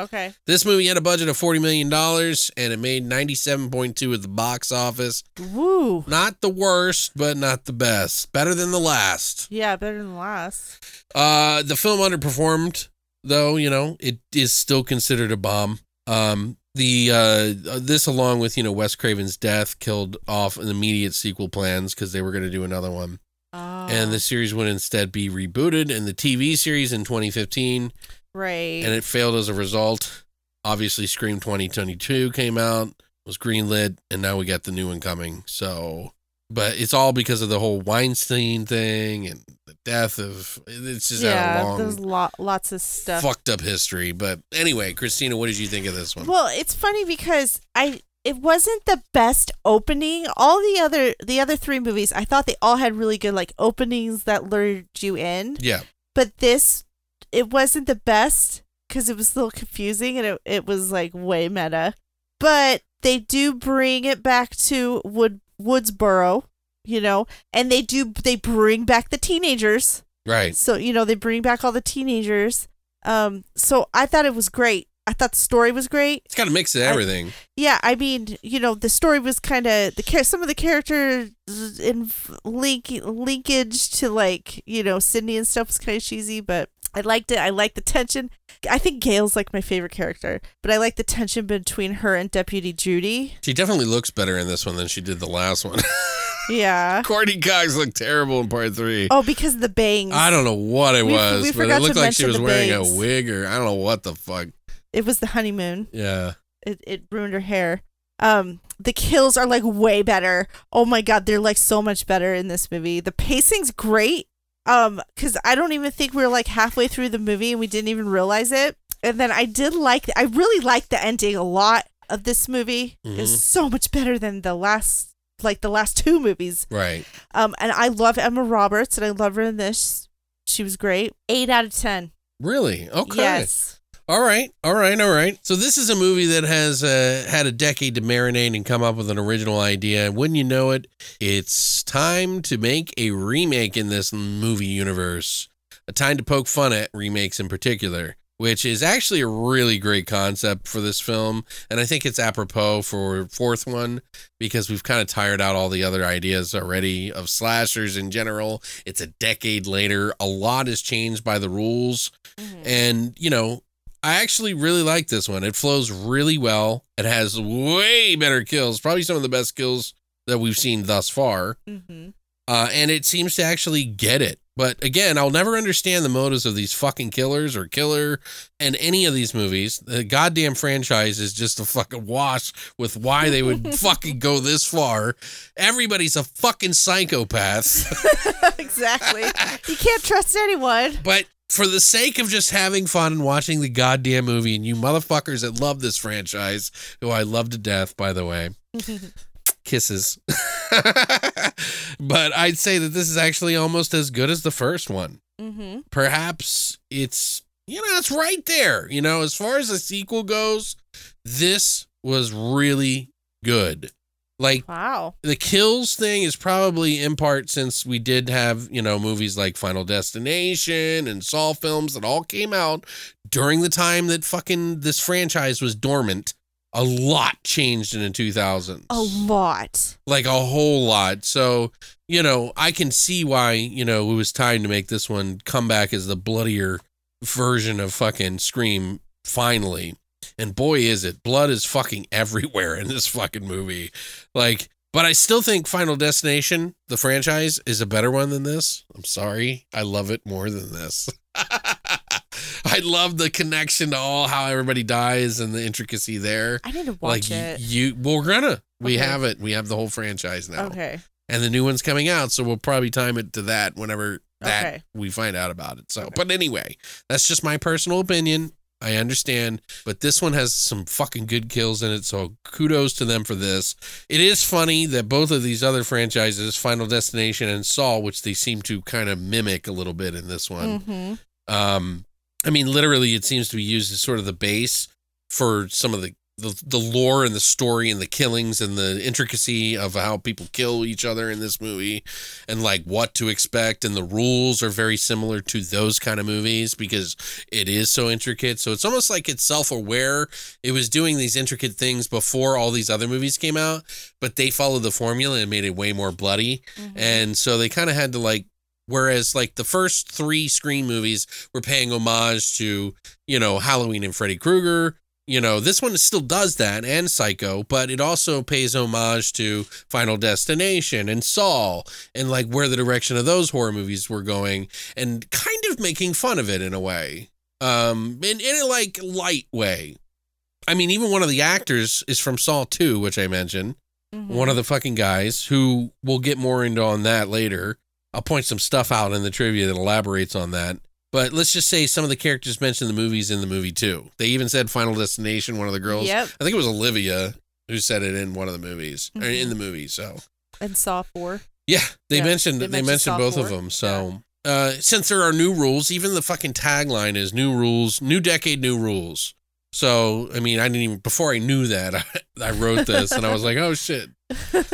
okay, this movie had a budget of forty million dollars, and it made ninety-seven point two at the box office. woo, Not the worst, but not the best. Better than the last. yeah, better than the last. Uh, the film underperformed, though. You know, it is still considered a bomb. Um, the uh, this along with you know Wes Craven's death killed off an immediate sequel plans because they were going to do another one, Oh, and the series would instead be rebooted in the TV series in 2015, right, and it failed as a result. Obviously, Scream 2022 came out, was greenlit, and now we got the new one coming. So, but it's all because of the whole Weinstein thing and death of. It's just had a yeah, long there's lot lots of stuff. fucked up history. But anyway, Christina, what did you think of this one? Well, it's funny because I it wasn't the best opening. All the other the other three movies, I thought they all had really good like openings that lured you in. yeah, But this it wasn't the best because it was a little confusing and it, it was like way meta. But they do bring it back to Wood Woodsboro, you know, and they do they bring back the teenagers. right. So, you know, they bring back all the teenagers. Um, so I thought it was great. I thought the story was great. It's got a mix of everything. Yeah, I mean, you know, the story was kind of the some of the characters in link linkage to like you know Sidney and stuff was kind of cheesy, but I liked it. I liked the tension. I think Gail's like my favorite character, but I like the tension between her and Deputy Judy. She definitely looks better in this one than she did the last one. Yeah. Courteney Cox looked terrible in part three. Oh, because the bangs. I don't know what it We- was, we but forgot it looked to like she mention was the wearing bangs. a wig or I don't know what the fuck. It was the honeymoon. Yeah. It it ruined her hair. Um, the kills are like way better. Oh my god, they're like so much better in this movie. The pacing's great. Um, because I don't even think we were like halfway through the movie and we didn't even realize it. And then I did like. I really liked the ending a lot of this movie. Mhm. It's so much better than the last, like the last two movies. Right. Um, and I love Emma Roberts, and I love her in this. She was great. Eight out of ten. Really? Okay. Yes. All right, all right, all right. So this is a movie that has uh, had a decade to marinate and come up with an original idea. And wouldn't you know it, it's time to make a remake in this movie universe. A time to poke fun at remakes in particular, which is actually a really great concept for this film. And I think it's apropos for fourth one because we've kind of tired out all the other ideas already of slashers in general. It's a decade later. A lot has changed by the rules. And, you know, I actually really like this one. It flows really well. It has way better kills, probably some of the best kills that we've seen thus far. Mm-hmm. Uh, and it seems to actually get it. But again, I'll never understand the motives of these fucking killers or killer and any of these movies. The goddamn franchise is just a fucking wash with why they would fucking go this far. Everybody's a fucking psychopath. exactly. You can't trust anyone. But for the sake of just having fun and watching the goddamn movie, and you motherfuckers that love this franchise, who I love to death, by the way, kisses. but I'd say that this is actually almost as good as the first one. mm-hmm. Perhaps it's, you know, it's right there. You know, as far as the sequel goes, this was really good. Like, Wow. the kills thing is probably in part since we did have you know movies like Final Destination and Saw films that all came out during the time that fucking this franchise was dormant. A lot changed in the 2000s. A lot. Like a whole lot. So, you know, I can see why, you know, it was time to make this one come back as the bloodier version of fucking Scream finally. And boy, is it. Blood is fucking everywhere in this fucking movie. Like, but I still think Final Destination, the franchise, is a better one than this. I'm sorry. I love it more than this. I love the connection to all how everybody dies and the intricacy there. I need to watch like it. you, well, we're gonna. We Okay. have it. We have the whole franchise now, Okay. and the new one's coming out. So we'll probably time it to that whenever that Okay. we find out about it. So, Okay. but anyway, that's just my personal opinion. I understand, but this one has some fucking good kills in it. So kudos to them for this. It is funny that both of these other franchises, Final Destination and Saw, which they seem to kind of mimic a little bit in this one. Mm-hmm. Um, I mean, literally, it seems to be used as sort of the base for some of the, the the lore and the story and the killings and the intricacy of how people kill each other in this movie, and like what to expect. And the rules are very similar to those kind of movies because it is so intricate. So it's almost like it's self aware. It was doing these intricate things before all these other movies came out, but they followed the formula and made it way more bloody. Mm-hmm. And so they kind of had to like whereas like the first 3 Scream movies were paying homage to, you know, Halloween and Freddy Krueger, you know, this one still does that and Psycho, but it also pays homage to Final Destination and Saw and like where the direction of those horror movies were going and kind of making fun of it in a way. Um in, in a like light way. I mean, even one of the actors is from Saw 2, which I mentioned Mhm. one of the fucking guys who we'll get more into on that later. I'll point some stuff out in the trivia that elaborates on that. But let's just say some of the characters mentioned the movies in the movie too. They even said Final Destination, one of the girls. Yep. I think it was Olivia who said it in one of the movies or in the movie. So And Saw 4. yeah, they Yeah, mentioned they they, mentioned mentioned both of them. So uh, since there are new rules, even the fucking tagline is "New rules, new decade, new rules." So I mean, I didn't even before I knew that I, I wrote this and I was like, "Oh shit."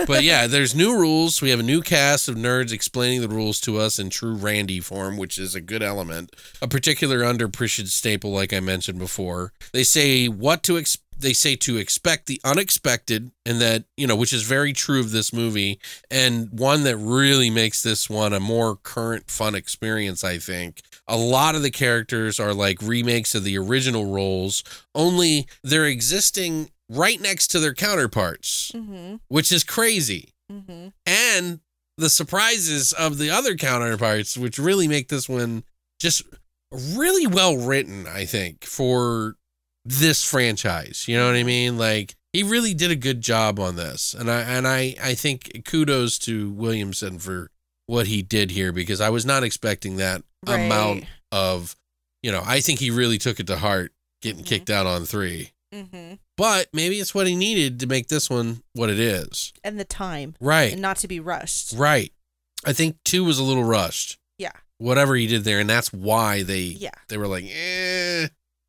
But yeah, there's new rules. We have a new cast of nerds explaining the rules to us in true Randy form, which is a good element. A particular underappreciated staple, like I mentioned before. They say what to ex- they say to expect the unexpected and that you know which is very true of this movie and one that really makes this one a more current fun experience i think a lot of the characters are like remakes of the original roles only they're existing right next to their counterparts Mm-hmm. which is crazy Mm-hmm. and the surprises of the other counterparts, which really make this one just really well written, I think, for this franchise. You know what I mean? Like he really did a good job on this. And I and I I think kudos to Williamson for what he did here because I was not expecting that amount of, you know, I think he really took it to heart getting Mhm. kicked out on 3. Mm-hmm. But maybe it's what he needed to make this one what it is. And the time, Right. and not to be rushed. Right. I think two was a little rushed. Yeah. Whatever he did there, and that's why they Yeah. they were like, eh.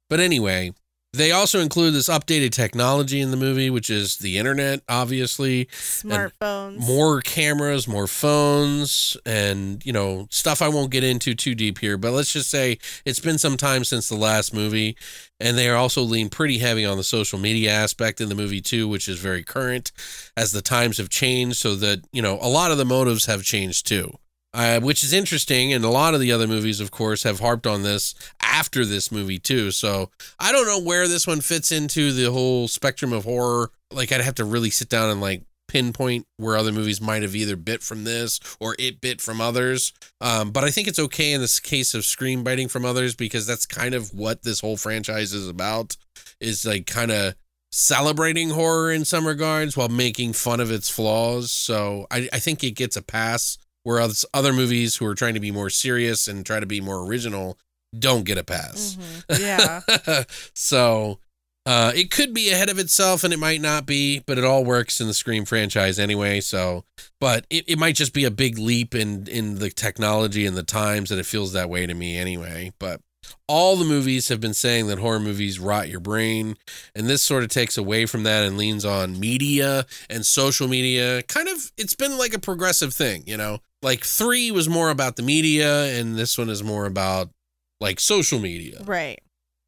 But anyway, they also include this updated technology in the movie, which is the internet, obviously. Smartphones. More cameras, more phones, and you know, stuff I won't get into too deep here, but let's just say it's been some time since the last movie. And they are also lean pretty heavy on the social media aspect in the movie too, which is very current as the times have changed, so that, you know, a lot of the motives have changed too. Uh, which is interesting, and a lot of the other movies, of course, have harped on this after this movie too. So I don't know where this one fits into the whole spectrum of horror. Like I'd have to really sit down and like pinpoint where other movies might have either bit from this or it bit from others. Um, but I think it's okay in this case of Scream biting from others because that's kind of what this whole franchise is about. Is like kind of celebrating horror in some regards while making fun of its flaws. So I, I think it gets a pass. Whereas other movies who are trying to be more serious and try to be more original don't get a pass. Mhm. Yeah. so uh, it could be ahead of itself and it might not be, but it all works in the Scream franchise anyway. So, but it, it might just be a big leap in, in the technology and the times that it feels that way to me anyway. But all the movies have been saying that horror movies rot your brain. And this sort of takes away from that and leans on media and social media. Kind of, it's been like a progressive thing, you know? Like three was more about the media, and this one is more about like social media right.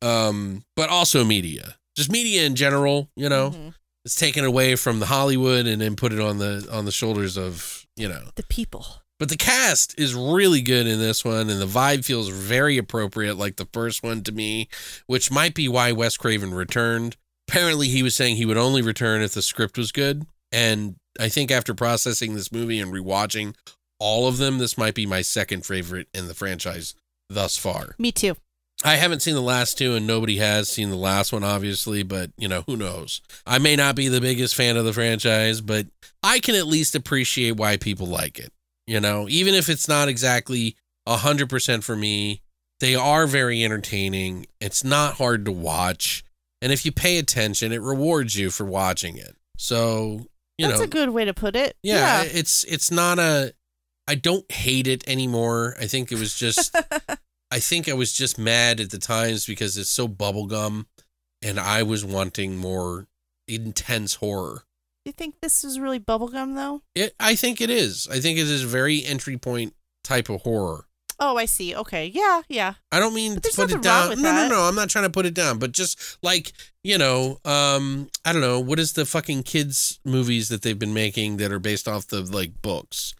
um, but also media, just media in general. You know, Mhm. it's taken away from the Hollywood and then put it on the on the shoulders of you know. The people. But the cast is really good in this one, and the vibe feels very appropriate, like the first one to me, which might be why Wes Craven returned. Apparently, he was saying he would only return if the script was good, and I think after processing this movie and rewatching all of them, this might be my second favorite in the franchise thus far. Me too. I haven't seen the last two, and nobody has seen the last one, obviously, but you know, who knows? I may not be the biggest fan of the franchise, but I can at least appreciate why people like it. You know, even if it's not exactly 100% for me, they are very entertaining. It's not hard to watch. And if you pay attention, it rewards you for watching it. So, you know That's know, a good way to put it. yeah, it's it's not a I don't hate it anymore. I think it was just I think I was just mad at the times because it's so bubblegum and I was wanting more intense horror. Do you think this is really bubblegum though? It I think it is. I think it is a very entry point type of horror. Oh, I see. Okay. Yeah, yeah. I don't mean to put it down. No, no, no. I'm not trying to put it down, but just like, you know, um, I don't know, what is the fucking kids movies that they've been making that are based off the like books?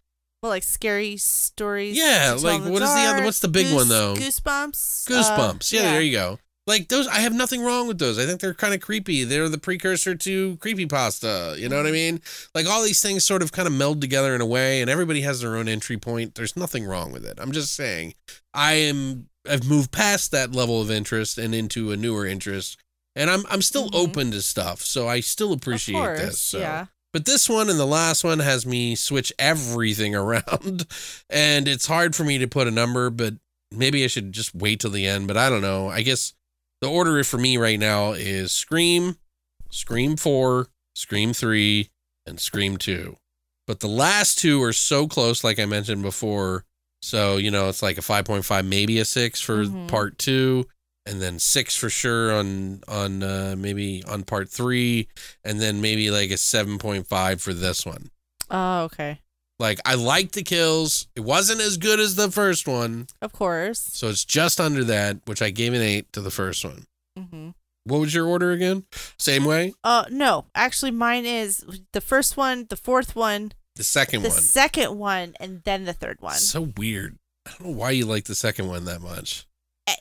Well, like scary stories. Yeah, like, what is the other- what's the big one, though? Goosebumps. Goosebumps. Uh, yeah, there you go. Like those, I have nothing wrong with those. I think they're kind of creepy. They're the precursor to creepy pasta. You know what I mean? Like all these things sort of kind of meld together in a way, and everybody has their own entry point. There's nothing wrong with it. I'm just saying, I am. I've moved past that level of interest and into a newer interest, and I'm I'm still Mhm. open to stuff. So I still appreciate course, this. So. Yeah. But this one and the last one has me switch everything around. And it's hard for me to put a number, but maybe I should just wait till the end. But I don't know. I guess the order for me right now is Scream, Scream 4, Scream 3, and Scream 2. But the last two are so close, like I mentioned before. So, you know, it's like a 5.5, maybe a 6 for Mhm. part two. And then six for sure on on uh, maybe on part three, and then maybe like a 7.5 for this one. Oh, okay. Like I like the kills. It wasn't as good as the first one, Of course. so it's just under that, which I gave an 8 to the first one. hmm What was your order again? Same way? Uh, no, actually, mine is the first one, the fourth one, The second the one. second one, and then the third one. So weird. I don't know why you like the second one that much.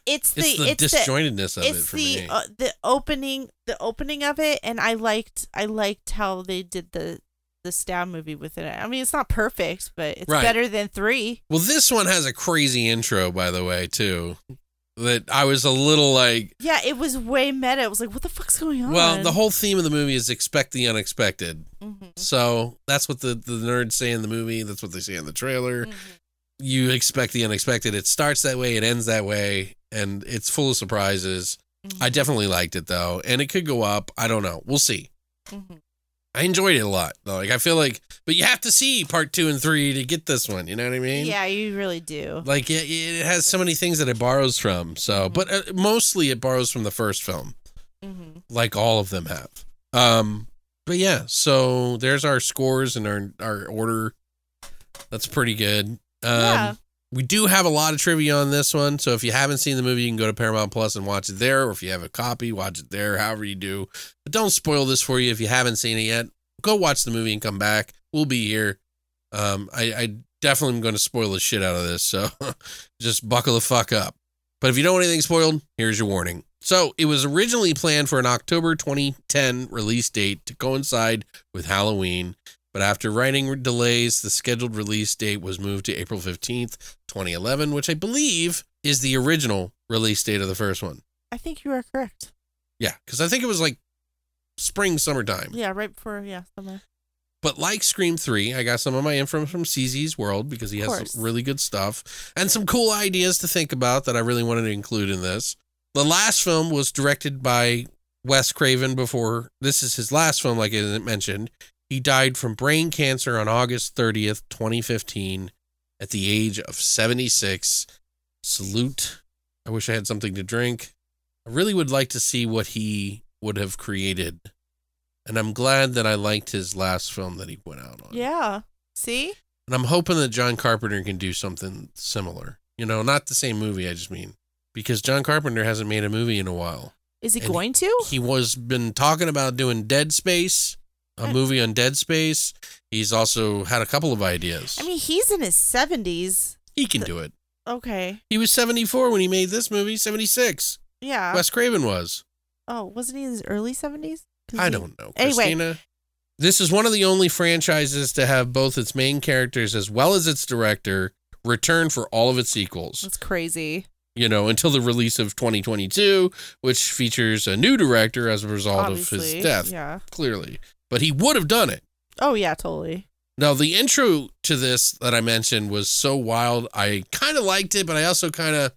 It's the It's the it's the disjointedness of it for the me. uh, the opening the opening of it, and I liked I liked how they did the the stab movie within it. I mean, it's not perfect, but it's Right. better than three. well, this one has a crazy intro, by the way, too. That I was a little like, Yeah, it was way meta. It was like, what the fuck's going on? well, the whole theme of the movie is expect the unexpected. Mhm. So that's what the, the nerds say in the movie. That's what they say in the trailer. Mhm. You expect the unexpected. It starts that way, it ends that way, and it's full of surprises. I Mhm. definitely liked it though, and it could go up. I don't know. We'll see. Mhm. I enjoyed it a lot. Though. Like I feel like, but you have to see part two and three to get this one. You know what I mean? Yeah, you really do. Like it, it has so many things that it borrows from. So, Mhm. but uh, mostly it borrows from the first film, hmm like all of them have. Um, but yeah. So there's our scores and our our order. That's pretty good. Um, Yeah. We do have a lot of trivia on this one. So if you haven't seen the movie, you can go to Paramount Plus and watch it there. Or if you have a copy, watch it there, however you do. But don't spoil this for you if you haven't seen it yet. Go watch the movie and come back. We'll be here. Um, I, I definitely am going to spoil the shit out of this. So just buckle the fuck up. But if you don't want anything spoiled, here's your warning. So it was originally planned for an October 2010 release date to coincide with Halloween. But after writing delays, the scheduled release date was moved to April 15th, 2011, which I believe is the original release date of the first one. I think you are correct. Yeah, because I think it was like spring, summertime. Yeah, right before yeah summer. But like Scream 3, I got some of my info from CZ's World because he has some really good stuff and some cool ideas to think about that I really wanted to include in this. The last film was directed by Wes Craven before this is his last film, like I mentioned. He died from brain cancer on August 30th, 2015, at the age of 76. Salute. I wish I had something to drink. I really would like to see what he would have created. And I'm glad that I liked his last film that he went out on. Yeah. See? And I'm hoping that John Carpenter can do something similar. You know, not the same movie, I just mean. Because John Carpenter hasn't made a movie in a while. Is he And going to? He was been talking about doing Dead Space, a movie on Dead Space. He's also had a couple of ideas. I mean, he's in his seventies. he can do it. Okay. He was 74 when he made this movie, 76. Yeah. Wes Craven was. oh, wasn't he in his early seventies? I don't know. Anyway. Christina. This is one of the only franchises to have both its main characters as well as its director return for all of its sequels. That's crazy. You know, until the release of 2022, which features a new director as a result Obviously. of his death, Yeah. clearly. But he would have done it. Oh yeah, totally. Now, the intro to this that I mentioned was so wild. I kind of liked it, but I also kind of,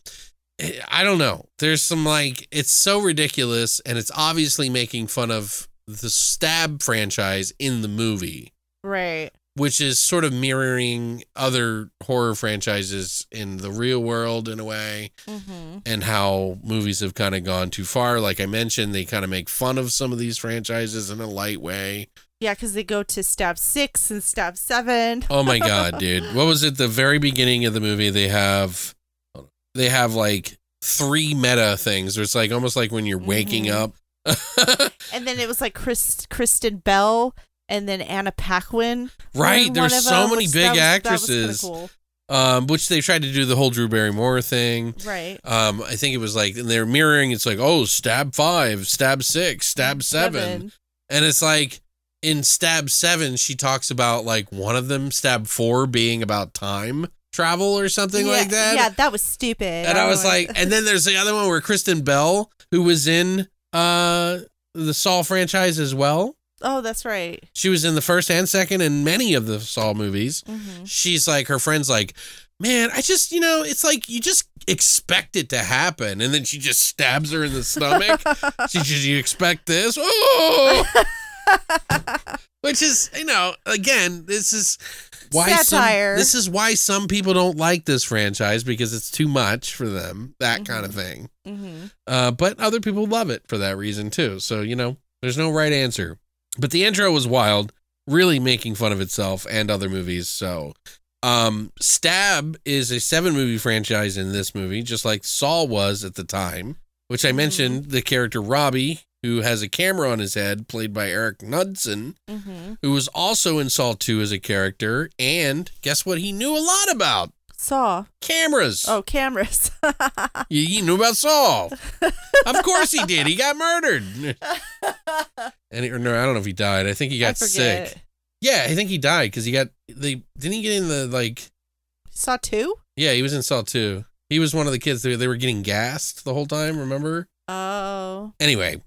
eh, I don't know. There's some like, it's so ridiculous, and it's obviously making fun of the Stab franchise in the movie, Right. Which is sort of mirroring other horror franchises in the real world in a way, Mm-hmm. and how movies have kind of gone too far. Like I mentioned, they kind of make fun of some of these franchises in a light way. Yeah, because they go to stab six and stab seven. Oh my god, dude. What was it? The very beginning of the movie they have they have like three meta things. It's like almost like when you're waking Mhm. up. And then it was like Chris, Kristen Bell and then Anna Paquin. right. There's so many big was- that was actresses. Um, which they tried to do the whole Drew Barrymore thing. Right. Um, I think it was like and they're mirroring, it's like, oh, stab five, stab six, stab seven. And it's like in Stab 7, she talks about like one of them, Stab 4, being about time travel or something yeah, like that. Yeah, that was stupid. And I was don't like, and then there's the other one where Kristen Bell, who was in uh the Saw franchise as well. Oh, that's right. She was in the first and second and many of the Saw movies. hmm She's like, her friend's like, man, I just, you know, it's like you just expect it to happen. And then she just stabs her in the stomach. she did you expect this? Oh! Which is, you know, again, this is why Satire. some this is why some people don't like this franchise because it's too much for them, that kind of thing. hmm Uh, but other people love it for that reason too. So, you know, there's no right answer. But the intro was wild, really making fun of itself and other movies. So, um, Stab is a seven movie franchise in this movie, just like Saw was at the time. which I mentioned the character Robbie, who has a camera on his head, played by Erik Knudsen, Mm-hmm. who was also in Saw 2 as a character. And guess what he knew a lot about? Saw. Cameras. Oh, cameras. He, he knew about Saul. of course he did. He got murdered. and or no, I don't know if he died. I think he got sick. Yeah, I think he died because he got they didn't he get in the like Saw two? yeah he was in Saw 2. He was one of the kids that they were getting gassed the whole time. Remember? Oh. Anyway,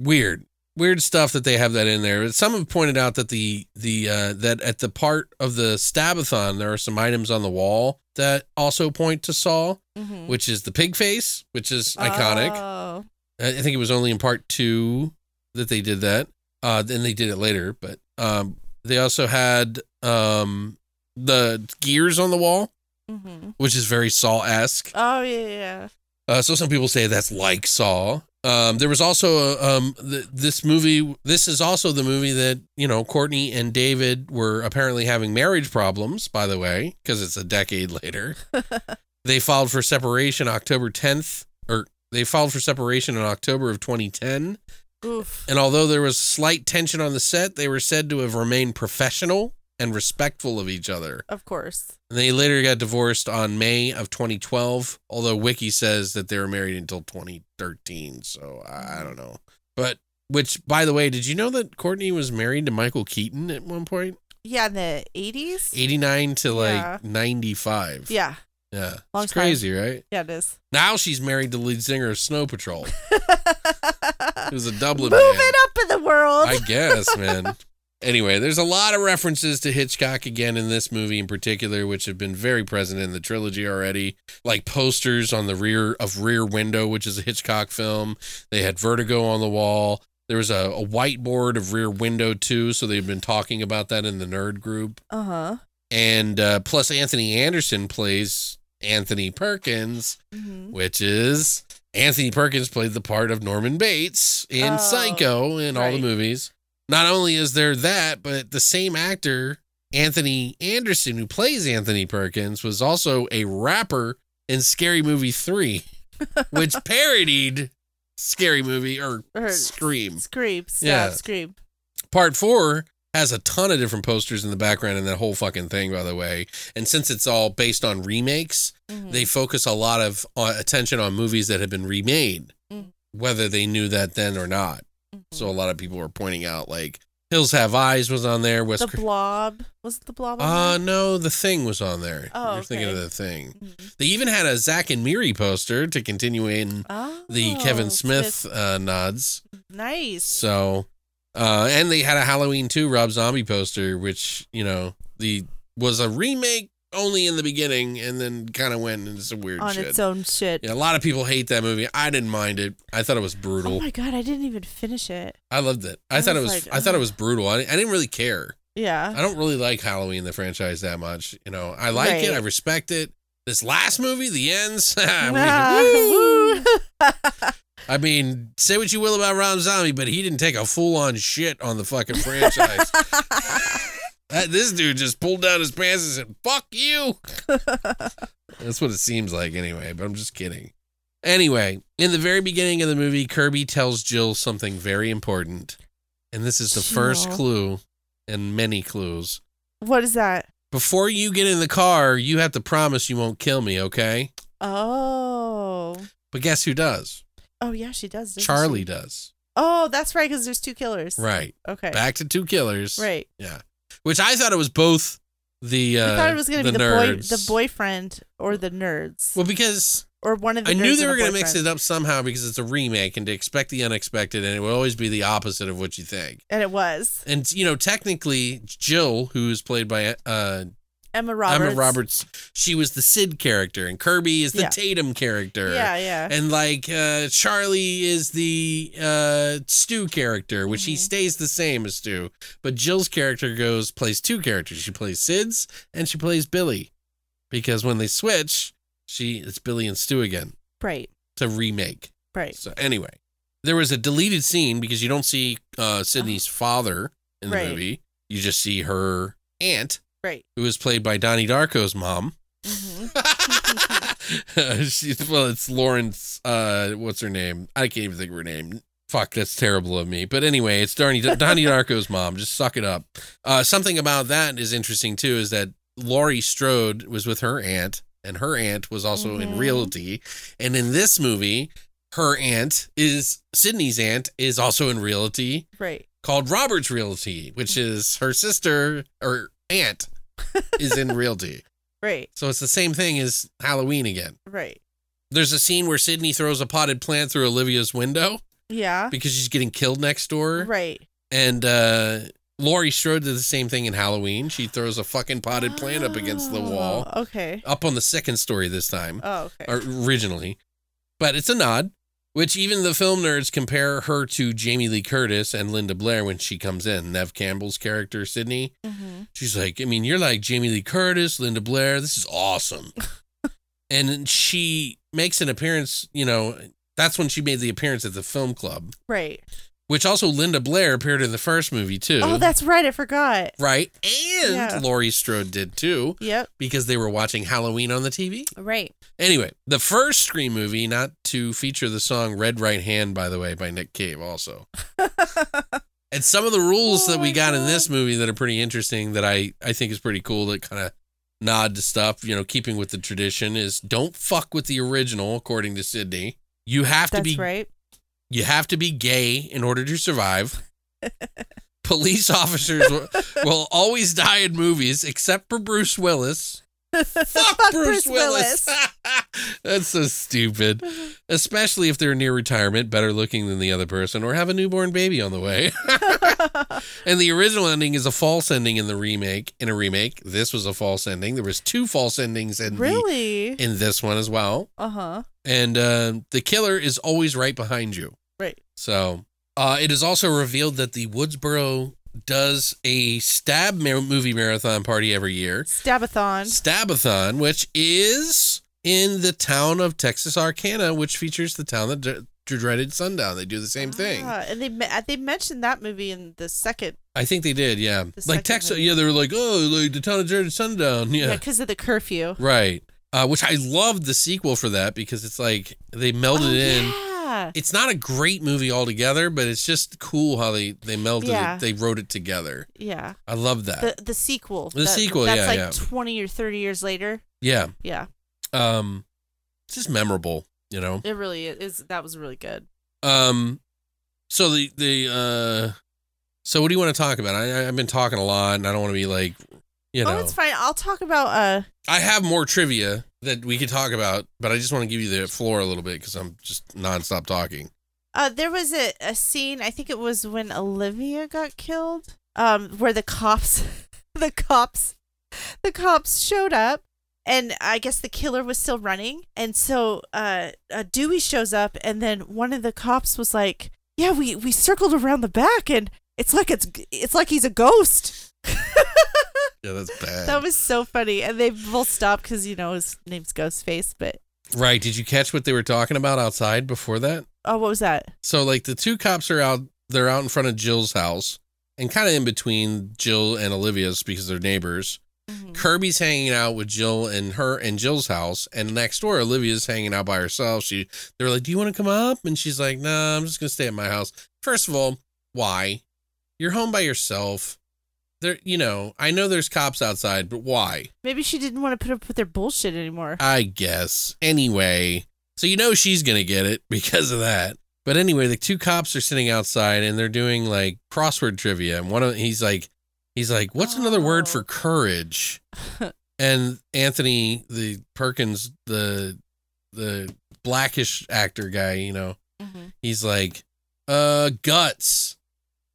weird, weird stuff that they have that in there. Some have pointed out that the the uh, that at the part of the stabathon there are some items on the wall that also point to Saw, Mm-hmm. which is the pig face, which is iconic. Oh. I think it was only in part two that they did that. Uh, then they did it later, but um, they also had um, the gears on the wall, Mm-hmm. which is very Saw esque. Oh yeah, yeah. Uh, so some people say that's like Saw. Um, there was also a, um, th- this movie. This is also the movie that you know Courteney and David were apparently having marriage problems. By the way, because it's a decade later, they filed for separation October 10th, or they filed for separation in October of 2010. Oof. And although there was slight tension on the set, they were said to have remained professional and respectful of each other. Of course. And they later got divorced on May of 2012, although Wiki says that they were married until 2013. So I don't know. But, which, by the way, did you know that Courteney was married to Michael Keaton at one point? Yeah, in the eighties. 89 to like Yeah. 95. Yeah. Yeah. Long it's time. crazy, right? Yeah, it is. Now she's married to lead singer of Snow Patrol, who's a Dublin Moving man. up in the world. I guess, man. Anyway, there's a lot of references to Hitchcock again in this movie in particular, which have been very present in the trilogy already. Like posters on the rear of Rear Window, which is a Hitchcock film. They had Vertigo on the wall. There was a, a whiteboard of Rear Window too, so they've been talking about that in the nerd group. Uh huh. And uh, plus, Anthony Anderson plays Anthony Perkins, hmm which is Anthony Perkins played the part of Norman Bates in Oh, Psycho in all the movies. Not only is there that, but the same actor, Anthony Anderson, who plays Anthony Perkins, was also a rapper in Scary Movie 3, which parodied Scary Movie or Or Scream. Scream. Yeah. Scream. Part four has a ton of different posters in the background and that whole fucking thing, by the way. And since it's all based on remakes, Mhm. they focus a lot of uh, attention on movies that have been remade, Mm. whether they knew that then or not. Mhm. So a lot of people were pointing out, like Hills Have Eyes was on there. West the blob was it the blob. On uh there? no, the thing was on there. Oh, You're thinking of the thing. Mhm. They even had a Zack and Miri poster to continue in the Kevin Oh, Smith uh, nods. Nice. So, uh, and they had a Halloween 2 Rob Zombie poster, which, you know, the was a remake only in the beginning and then kind of went into some weird on shit. its own shit. Yeah, a lot of people hate that movie. I didn't mind it. I thought it was brutal. Oh my god, I didn't even finish it. I loved it. I, I thought it was was. like, I thought it was brutal. I, I didn't really care. Yeah. I don't really like Halloween the franchise that much. You know, I like it. I respect it. This last movie, The Ends. we-. I mean, say what you will about Rob Zombie, but he didn't take a full on shit on the fucking franchise. That- this dude just pulled down his pants and said, "Fuck you." That's what it seems like, anyway. But I'm just kidding. Anyway, in the very beginning of the movie, Kirby tells Jill something very important, and this is the first clue, and many clues. what is that? Before you get in the car, you have to promise you won't kill me, okay? Oh. But guess who does? Oh yeah, she does. Charlie she? does. Oh, that's right, because there's two killers. Right. Okay. Back to two killers. Right. Yeah. Which I thought it was both the uh I thought it was gonna be the boy, the boyfriend, or the nerds, Well, because or one of the. I knew they were going to mix it up somehow because it's a remake and to expect the unexpected and it will always be the opposite of what you think. and it was And you know, technically Jill, who is played by uh Emma Roberts. Emma Roberts, she was the Sid character and Kirby is the Yeah. Tatum character. Yeah, yeah. And like uh Charlie is the uh Stu character, which he Mhm. stays the same as Stu. But Jill's character goes plays two characters. She plays Sid's and she plays Billy. Because when they switch, she it's Billy and Stu again. right, It's a remake. right. So anyway, there was a deleted scene because you don't see uh Sidney's father in the Right. movie. You just see her aunt, Right. who is played by Donnie Darko's mom. hmm she, well, it's Lawrence. Uh, what's her name? I can't even think of her name. Fuck, that's terrible of me. But anyway, it's Donnie, Donnie Darko's mom. Just suck it up. Uh, something about that is interesting too is that Laurie Strode was with her aunt, and her aunt was also in Mhm. realty. And in this movie, her aunt is Sidney's aunt is also in realty Right. called Robert's Realty, which is her sister or aunt is in realty. Right. So it's the same thing as Halloween again. Right. There's a scene where Sidney throws a potted plant through Olivia's window Yeah. because she's getting killed next door. Right. And uh Laurie Strode did the same thing in Halloween. She throws a fucking potted plant up against the wall. Oh, Okay. Up on the second story this time. Oh, okay. Or originally. But it's a nod, which even the film nerds compare her to Jamie Lee Curtis and Linda Blair when she comes in. Neve Campbell's character, Sidney. hmm She's like, I mean, you're like Jamie Lee Curtis, Linda Blair. This is awesome. and she makes an appearance, you know, that's when she made the appearance at the film club, Right. Which also Linda Blair appeared in the first movie too. Oh, that's right. I forgot. right. And Yeah. Laurie Strode did too Yep. because they were watching Halloween on the TV. Right. Anyway, the first Scream movie, not to feature the song Red Right Hand, by the way, by Nick Cave also. And some of the rules Oh that we got in this movie that are pretty interesting that I, I think is pretty cool that kind of nod to stuff, you know, keeping with the tradition is don't fuck with the original, according to Sidney. You have to be right. You have to be gay in order to survive. Police officers will, will always die in movies except for Bruce Willis. Fuck, Bruce, Willis. That's so stupid. Especially if they're near retirement, better looking than the other person, or have a newborn baby on the way. and the original ending is a false ending in the remake. In a remake, this was a false ending. There was two false endings in the, really? in this one as well. Uh huh. And uh, the killer is always right behind you. Right. So uh, it is also revealed that the Woodsboro does a stab mar- movie marathon party every year. Stabathon. Stabathon, which is in the town of Texarkana, which features the town that d- dreaded sundown. They do the same thing. Ah, and they they mentioned that movie in the second. I think they did, yeah. The Like Texas, movie. yeah, they were like, oh, like the town of dreaded sundown, Yeah, yeah. because of the curfew. Right. Uh, which I loved the sequel for that because it's like they melded Oh, in. Yeah. It's not a great movie altogether, but it's just cool how they they melded Yeah. it. They wrote it together. Yeah. I love that. The the sequel. The sequel, That's yeah, like yeah. twenty or thirty years later. yeah. Yeah. Um, it's just memorable, you know. It really is. That was really good. Um, so the the uh, so what do you want to talk about? I- I've been talking a lot, and I don't want to be like, you know, Oh, it's fine. I'll talk about uh I have more trivia that we could talk about, but I just want to give you the floor a little bit because I'm just nonstop talking. Uh, there was a, a scene. I think it was when Olivia got killed. Um, where the cops, the cops, the cops showed up, and I guess the killer was still running. And so, uh, uh, Dewey shows up, and then one of the cops was like, "Yeah, we we circled around the back, and it's like it's it's like he's a ghost." Yeah, that's bad. that was so funny, and they both stopped because you know his name's Ghostface. But right? Did you catch what they were talking about outside before that? oh, what was that? So like the two cops are out they're out in front of Jill's house and kind of in between Jill and Olivia's because they're neighbors. Mhm. Kirby's hanging out with Jill and her and Jill's house and next door Olivia's hanging out by herself. She they're like, "Do you want to come up?" and she's like, "No, I'm just going to stay at my house." First of all, why? You're home by yourself. There, you know, I know there's cops outside, but why? Maybe she didn't want to put up with their bullshit anymore. I guess. Anyway, so you know she's going to get it because of that. But anyway, the two cops are sitting outside and they're doing like crossword trivia. And one of he's like, he's like, what's another word for Oh. courage? and Anthony, the Perkins, the the blackish actor guy, you know, Mhm. he's like, uh, guts,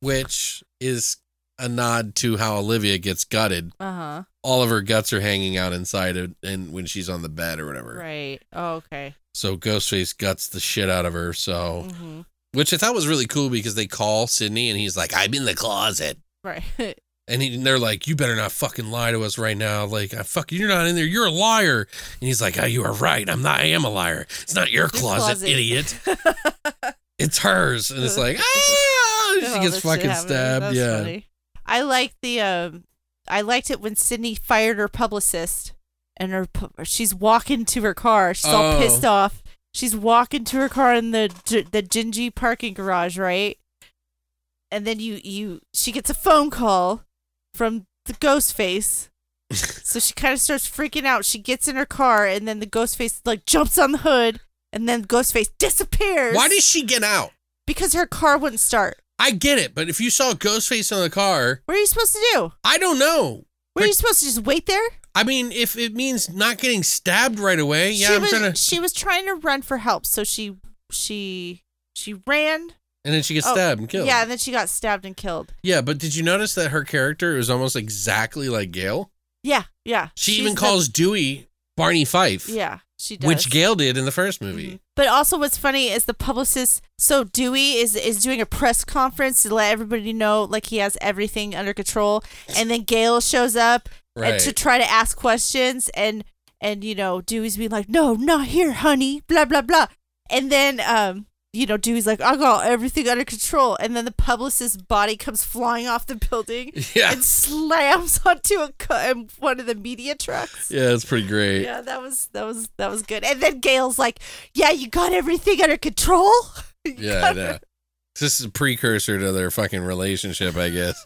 which is a nod to how Olivia gets gutted. Uh huh. All of her guts are hanging out inside it, and when she's on the bed or whatever. Right. Oh, okay. So Ghostface guts the shit out of her. So, hmm which I thought was really cool because they call Sidney and he's like, "I'm in the closet," Right. and, he, and they're like, "You better not fucking lie to us right now." Like, fuck, you're not in there. You're a liar." And he's like, "Oh, you are right. I'm not. I am a liar. It's not your closet, closet." idiot. It's hers." And it's like, ah, she Oh, gets fucking stabbed. That's yeah. funny. I liked the um I liked it when Sidney fired her publicist and her she's walking to her car. She's all Oh. pissed off. She's walking to her car in the the Gingy parking garage, right? And then you you she gets a phone call from the ghost face. so she kind of starts freaking out. She gets in her car and then the ghost face like jumps on the hood and then ghost face disappears. Why did she get out? Because her car wouldn't start. I get it, but if you saw Ghostface on the car, What are you supposed to do? I don't know. Were you supposed to just wait there? I mean, if it means not getting stabbed right away, yeah, she I'm was trying to. she was trying to run for help, so she she she ran. And then she gets Oh, stabbed and killed. Yeah, and then she got stabbed and killed. Yeah, but did you notice that her character is almost exactly like Gale? Yeah, yeah. She She's even the- calls Dewey Barney Fife, Yeah, she does. which Gale did in the first movie. Mhm. But also, what's funny is the publicist. So Dewey is is doing a press conference to let everybody know like he has everything under control, and then Gale shows up and Right. to try to ask questions, and and you know Dewey's being like, "No, not here, honey," blah blah blah, and then um. You know, Dewey's like, I got everything under control. And then the publicist's body comes flying off the building Yeah. and slams onto a um, one of the media trucks. Yeah, it's pretty great. Yeah, that was that was that was good. And then Gale's like, "Yeah, you got everything under control." Yeah, I know. This is a precursor to their fucking relationship, I guess.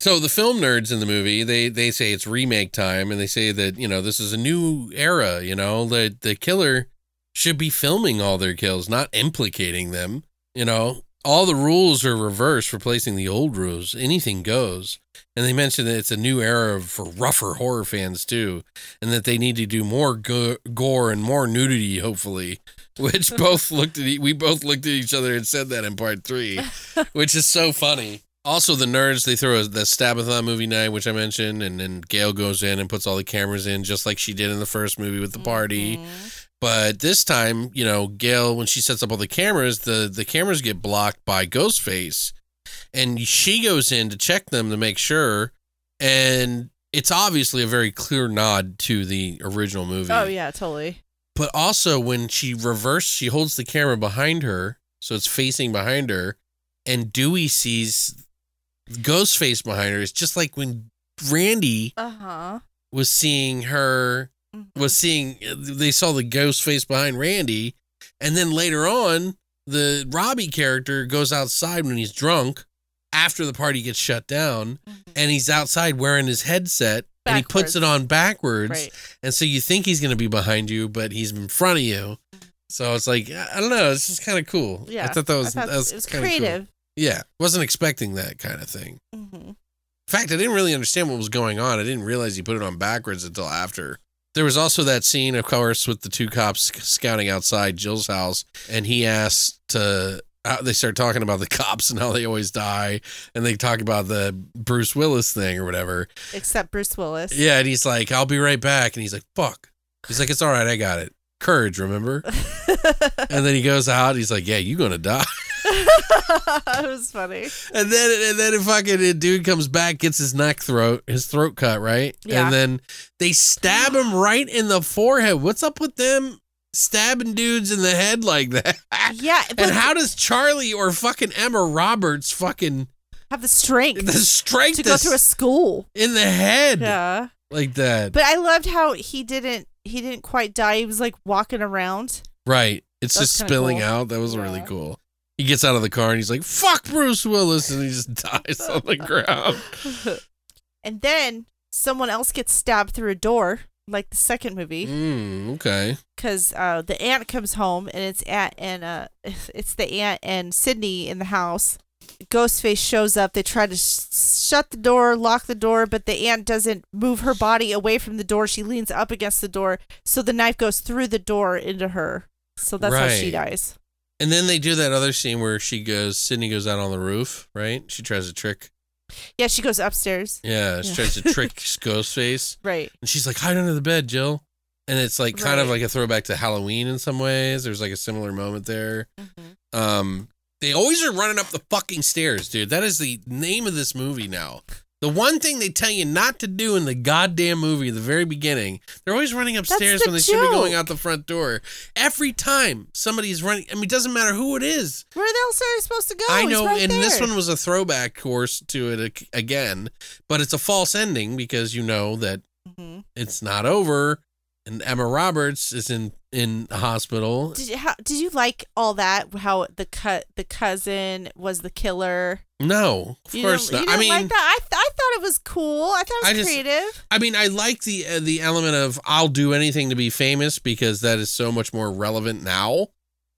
so the film nerds in the movie, they they say it's remake time, and they say that you know this is a new era. You know, the the killer should be filming all their kills, not implicating them. You know, all the rules are reversed, replacing the old rules. Anything goes. And they mentioned that it's a new era for rougher horror fans too, and that they need to do more go- gore and more nudity, hopefully. Which both looked at e- we both looked at each other and said that in part three, which is so funny. Also, the nerds they throw a, the Stabathon movie night, which I mentioned, and then Gale goes in and puts all the cameras in, just like she did in the first movie with the party. Mhm. But this time, you know, Gale, when she sets up all the cameras, the the cameras get blocked by Ghostface, and she goes in to check them to make sure, and it's obviously a very clear nod to the original movie. Oh yeah, totally. But also, when she reversed, she holds the camera behind her, so it's facing behind her, and Dewey sees Ghostface behind her. It's just like when Randy Uh huh. was seeing her Mm-hmm. was seeing they saw the ghost face behind Randy, and then later on, the Robbie character goes outside when he's drunk after the party gets shut down, mm-hmm. and he's outside wearing his headset. And he puts it on backwards, Right. and so you think he's going to be behind you, but he's in front of you. Mm-hmm. So it's like I don't know. It's just kind of cool. Yeah. I thought that was thought that was, was kinda cool. creative. Yeah, wasn't expecting that kind of thing. hmm In fact, I didn't really understand what was going on. I didn't realize he put it on backwards until after. There was also that scene, of course, with the two cops scouting outside Jill's house, and he asked to. Uh, they start talking about the cops and how they always die, and they talk about the Bruce Willis thing or whatever. Except Bruce Willis. Yeah, and he's like, "I'll be right back," and he's like, "Fuck." He's like, "It's all right, I got it." Courage, remember? And then he goes out. He's like, "Yeah, you're gonna die." it was funny. And then and then a fucking a dude comes back, gets his neck throat, his throat cut, right? Yeah. And then they stab him right in the forehead. What's up with them stabbing dudes in the head like that? Yeah, And how does Charlie or fucking Emma Roberts fucking have the strength the strength to go through a school. in the head Yeah. like that? But I loved how he didn't he didn't quite die. He was like walking around. right. It's That's just spilling cool. out. That was really cool. He gets out of the car and he's like, "Fuck Bruce Willis," and he just dies on the ground. and then someone else gets stabbed through a door, like the second movie, Mm, okay. because uh, the aunt comes home and it's aunt and uh, it's the aunt and Sidney in the house. Ghostface shows up. They try to sh- shut the door, lock the door, but the aunt doesn't move her body away from the door. She leans up against the door, so the knife goes through the door into her. So that's how she dies. And then they do that other scene where she goes, Sidney goes out on the roof, right? She tries to trick, Yeah, she goes upstairs. yeah, she Yeah. tries to trick Ghostface. Right. And she's like, hide under the bed, Jill. And it's like kind of like a throwback to Halloween in some ways. There's like a similar moment there. Mm-hmm. Um, they always are running up the fucking stairs, dude. That is the name of this movie now. The one thing they tell you not to do in the goddamn movie at the very beginning, they're always running upstairs the when they should be going out the front door. Every time somebody's running, I mean, it doesn't matter who it is. Where the else are you supposed to go? I know, right and this one was a throwback course to it again, but it's a false ending because you know that hmm It's not over. And Emma Roberts is in in the hospital. Did you how, did you like all that? How the cut the cousin was the killer? No, of You course not. You I mean, like that? I, th- I thought it was cool. I thought it was I just- creative. I mean, I like the uh, the element of I'll do anything to be famous because that is so much more relevant now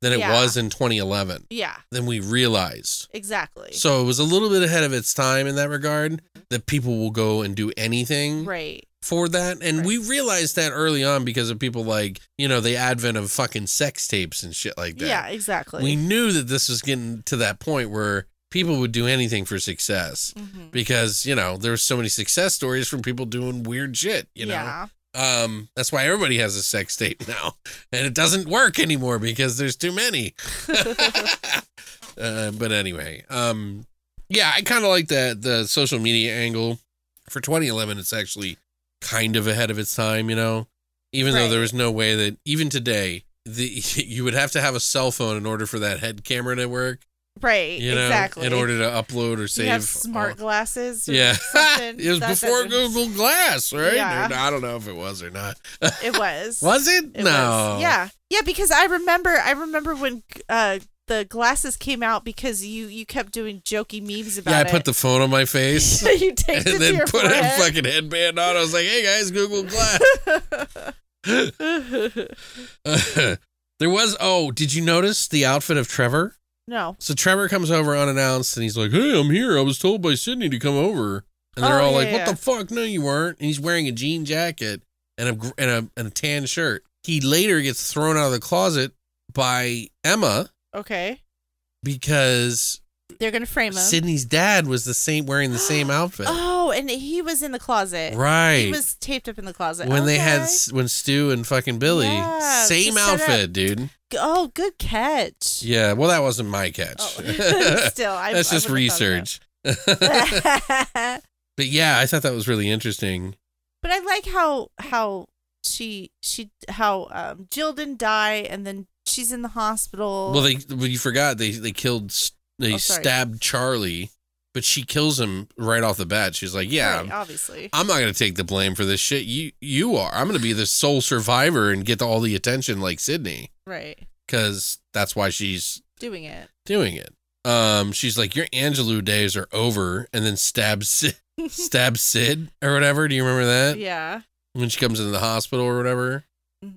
than it Yeah. was in 2011 Yeah, than we realized. exactly. So it was a little bit ahead of its time in that regard that people will go and do anything right. For that. And Right. we realized that early on because of people like, you know, the advent of fucking sex tapes and shit like that. Yeah, exactly. We knew that this was getting to that point where people would do anything for success Mhm. because, you know, there's so many success stories from people doing weird shit, you know. yeah. Um, that's why everybody has a sex tape now, and it doesn't work anymore because there's too many. uh, but anyway, um, yeah, I kind of like that the social media angle for 2011. It's actually kind of ahead of its time, you know. Even though there was no way that even today, the you would have to have a cell phone in order for that head camera to work. right. You know, exactly. in order to upload or save. you have smart all- glasses. Yeah, it was That before Google Glass, right? Yeah. Or- I don't know if it was or not. It was. Was it? It no. was. Yeah. Yeah, because I remember I remember when uh the glasses came out because you you kept doing jokey memes about it. Yeah, I it. put the phone on my face you taped and it then put a fucking headband on. I was like, "Hey guys, Google Glass." there was. Oh, did you notice the outfit of Trevor? no. So Trevor comes over unannounced and he's like, "Hey, I'm here. I was told by Sidney to come over." And they're Oh, all yeah, like, "What yeah. the fuck? No, you weren't." And he's wearing a jean jacket and a and a and a tan shirt. He later gets thrown out of the closet by Emma Okay. because They're gonna frame him. Sidney's dad was the same wearing the same outfit. Oh, and he was in the closet. Right. He was taped up in the closet. when they had when Stu and fucking Billy, Yeah, same outfit, dude. Oh, good catch. Yeah, well, that wasn't my catch. Oh. Still, I That's I just research. thought of that. but yeah, I thought that was really interesting. but I like how how she she how um, Jill didn't die, and then she's in the hospital. Well, they well, you forgot they they killed they Oh, stabbed Charlie, but she kills him right off the bat. She's like, "Yeah, Right, obviously. I'm not gonna take the blame for this shit. You you are. I'm gonna be the sole survivor and get all the attention like Sidney, Right, because that's why she's doing it. doing it. Um, she's like, your Angelou days are over, and then stabs Sid, stabs Sid or whatever. Do you remember that Yeah. when she comes into the hospital or whatever? Mhm.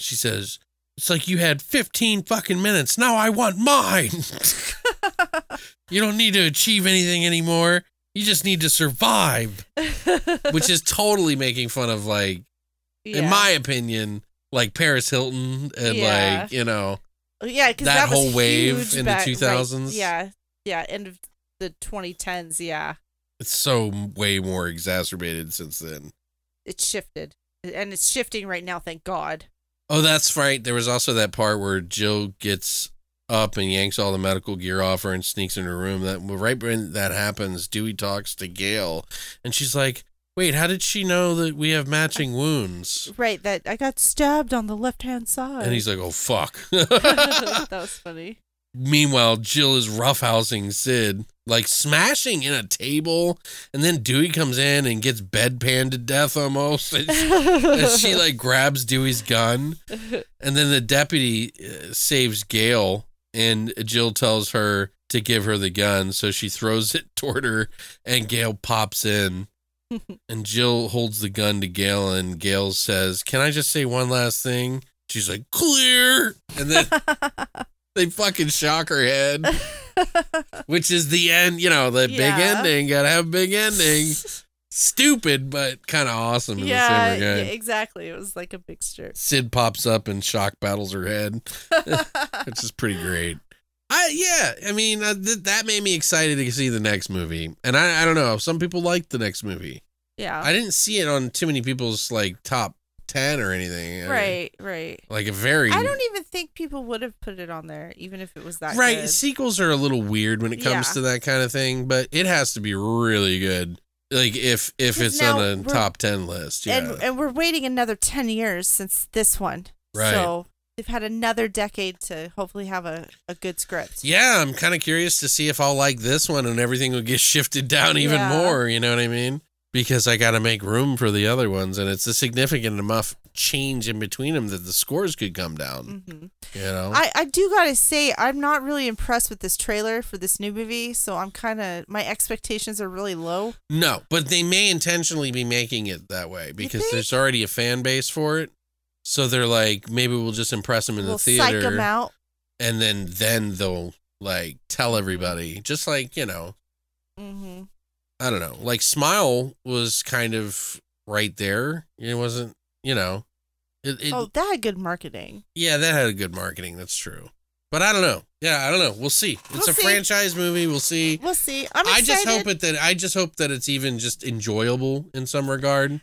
She says, "It's like you had 15 fucking minutes. Now I want mine. you don't need to achieve anything anymore. You just need to survive." Which is totally making fun of like, in my opinion, like Paris Hilton and Yeah. like you know yeah, because that that, was whole wave in the back- right, 2000s. yeah, yeah, end of the 2010s. Yeah, it's so way more exacerbated since then. It's shifted, and it's shifting right now. Thank God. Oh, that's right. There was also that part where Jill gets up and yanks all the medical gear off her and sneaks in her room. That right when that happens, Dewey talks to Gale, and she's like, "Wait, how did she know that we have matching wounds?" Right, that I got stabbed on the left hand side. And he's like, "Oh fuck." that was funny. Meanwhile, Jill is roughhousing Sid, like smashing in a table, and then Dewey comes in and gets bedpan to death almost. And she, and she like grabs Dewey's gun, and then the deputy uh, saves Gale, and Jill tells her to give her the gun, so she throws it toward her, and Gale pops in. And Jill holds the gun to Gale, and Gale says, Can I just say one last thing? She's like, Clear. And then they fucking shock her head, which is the end, you know, the big ending. Gotta have a big ending. Stupid, but kind of awesome in yeah, the same yeah, regard. exactly. It was like a mixture. Sid pops up and shock battles her head, which is pretty great. I yeah, I mean uh, th- that made me excited to see the next movie, and I I don't know. Some people liked the next movie. yeah. I didn't see it on too many people's like top ten or anything. I- right, right. like a very I don't even think people would have put it on there, even if it was that right. good. Sequels are a little weird when it comes Yeah. to that kind of thing, but it has to be really good. Like if if it's on a top ten list, yeah. And and we're waiting another ten years since this one. Right. So they've had another decade to hopefully have a, a good script. Yeah, I'm kind of curious to see if I'll like this one and everything will get shifted down even Yeah. more. You know what I mean? Because I got to make room for the other ones, and it's a significant enough change in between them that the scores could come down. hmm You know, I, I do gotta say I'm not really impressed with this trailer for this new movie, so I'm kind of my expectations are really low. no, but they may intentionally be making it that way because there's already a fan base for it. So they're like, maybe we'll just impress them in we'll the psych them theater, out. and then then they'll like tell everybody, just like you know, hmm I don't know. Like Smile was kind of right there. It wasn't, you know. It, it, Oh, that had good marketing. yeah, that had a good marketing. That's true. But I don't know. Yeah, I don't know. We'll see. It's We'll a see. franchise movie. We'll see. We'll see. I'm excited. I just hope it that I just hope that it's even just enjoyable in some regard.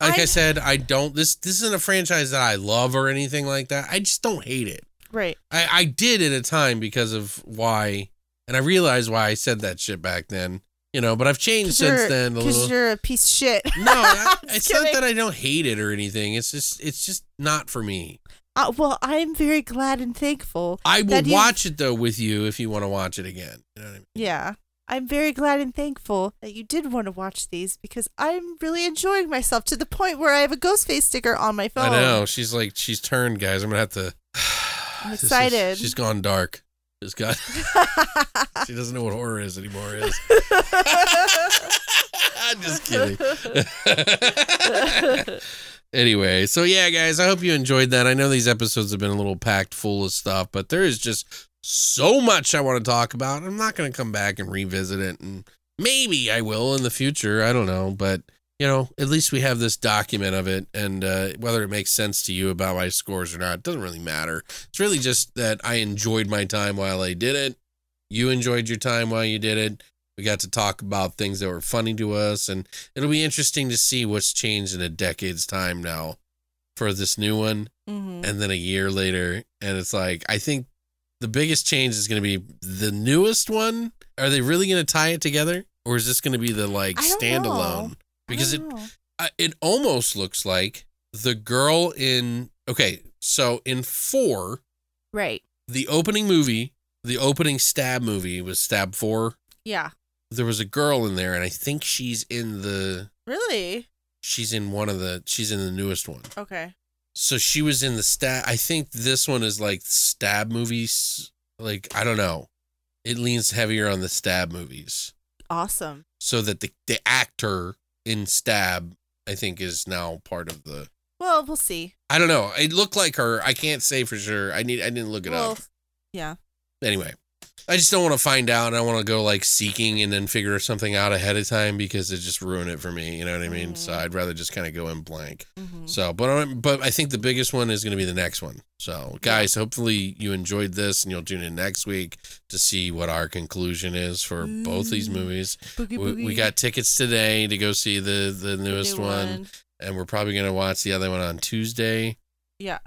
Like I, I- said, I don't this this isn't a franchise that I love or anything like that. I just don't hate it. Right. I, I did at a time because of why and I realized why I said that shit back then. You know, but I've changed since then a 'cause little. you're a piece of shit. No, I, it's not that I don't hate it or anything. It's just it's just not for me. Uh, well, I'm very glad and thankful. I will watch it though with you if you want to watch it again. You know what I mean? Yeah. I'm very glad and thankful that you did want to watch these because I'm really enjoying myself to the point where I have a Ghostface sticker on my phone. I know. She's like she's turned, guys. I'm gonna have to. I'm This is- excited. she's gone dark. She's got. she doesn't know what horror is anymore. Is. I'm just kidding. anyway, so yeah, guys, I hope you enjoyed that. I know these episodes have been a little packed full of stuff, but there is just so much I want to talk about. I'm not going to come back and revisit it, and maybe I will in the future. I don't know, but you know, at least we have this document of it, and uh, whether it makes sense to you about my scores or not doesn't really matter. It's really just that I enjoyed my time while I did it. You enjoyed your time while you did it. We got to talk about things that were funny to us, and it'll be interesting to see what's changed in a decade's time now for this new one, Mhm. and then a year later. And it's like, I think the biggest change is going to be the newest one. Are they really going to tie it together, or is this going to be the like standalone? know. Because it don't know. I- it almost looks like the girl in okay, so in four, right. the opening movie, the opening stab movie was stab four. Yeah. There was a girl in there, and I think she's in the Really? she's in one of the she's in the newest one. Okay. So she was in the stab. I think this one is like stab movies. Like I don't know, it leans heavier on the stab movies. Awesome. So that the the actor in stab, I think, is now part of the. Well, we'll see. I don't know. It looked like her. I can't say for sure. I need. I didn't look it well, up. yeah. Anyway, I just don't want to find out. I want to go like seeking and then figure something out ahead of time because it just ruined it for me. You know what I mean? So Mhm. I'd rather just kind of go in blank. hmm So, but I'm- but I think the biggest one is going to be the next one. So, guys, hopefully you enjoyed this and you'll tune in next week to see what our conclusion is for both these movies. Boogie, We, we got tickets today to go see the the The newest new one, and we're probably going to watch the other one on Tuesday. Yeah.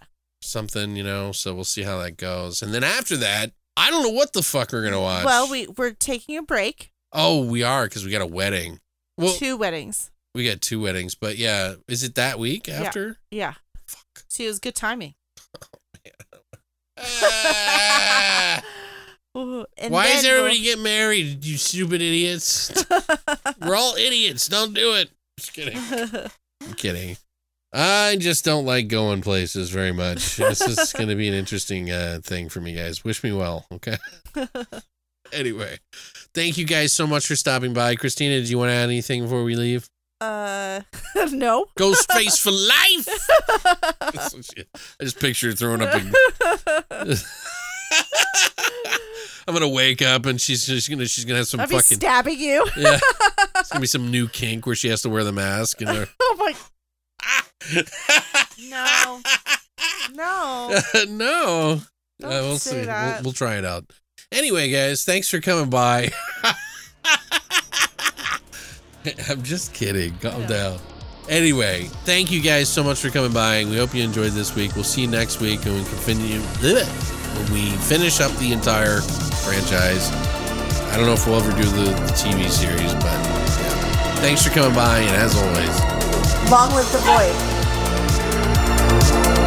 something, you know. So we'll see how that goes. And then after that, I don't know what the fuck we're gonna watch. Well, we we're taking a break. oh, we are because we got a wedding. Well, Two weddings. we got two weddings, but yeah, is it that week after? Yeah. Fuck. See, it was good timing. Ah, Ooh, why is everybody getting married? You stupid idiots! we're all idiots. Don't do it. Just kidding. I'm kidding. I just don't like going places very much. This is going to be an interesting uh, thing for me, guys. Wish me well, okay? anyway, thank you guys so much for stopping by. Christina, did you want to add anything before we leave? uh, no. Ghostface for life. That's what she- I just picture throwing up. A, I'm gonna wake up and she's she's gonna she's gonna have some I'll fucking stabbing you. yeah. It's gonna be some new kink where she has to wear the mask and her. Oh my. No. No. no. Don't Uh, we'll say see. We'll, we'll try it out. Anyway, guys, thanks for coming by. I'm just kidding. Calm Yeah. down. Anyway, thank you guys so much for coming by, and we hope you enjoyed this week. We'll see you next week, and we continue bleh, when we finish up the entire franchise. I don't know if we'll ever do the, the TV series, but yeah. Thanks for coming by, and as always. Long live the void you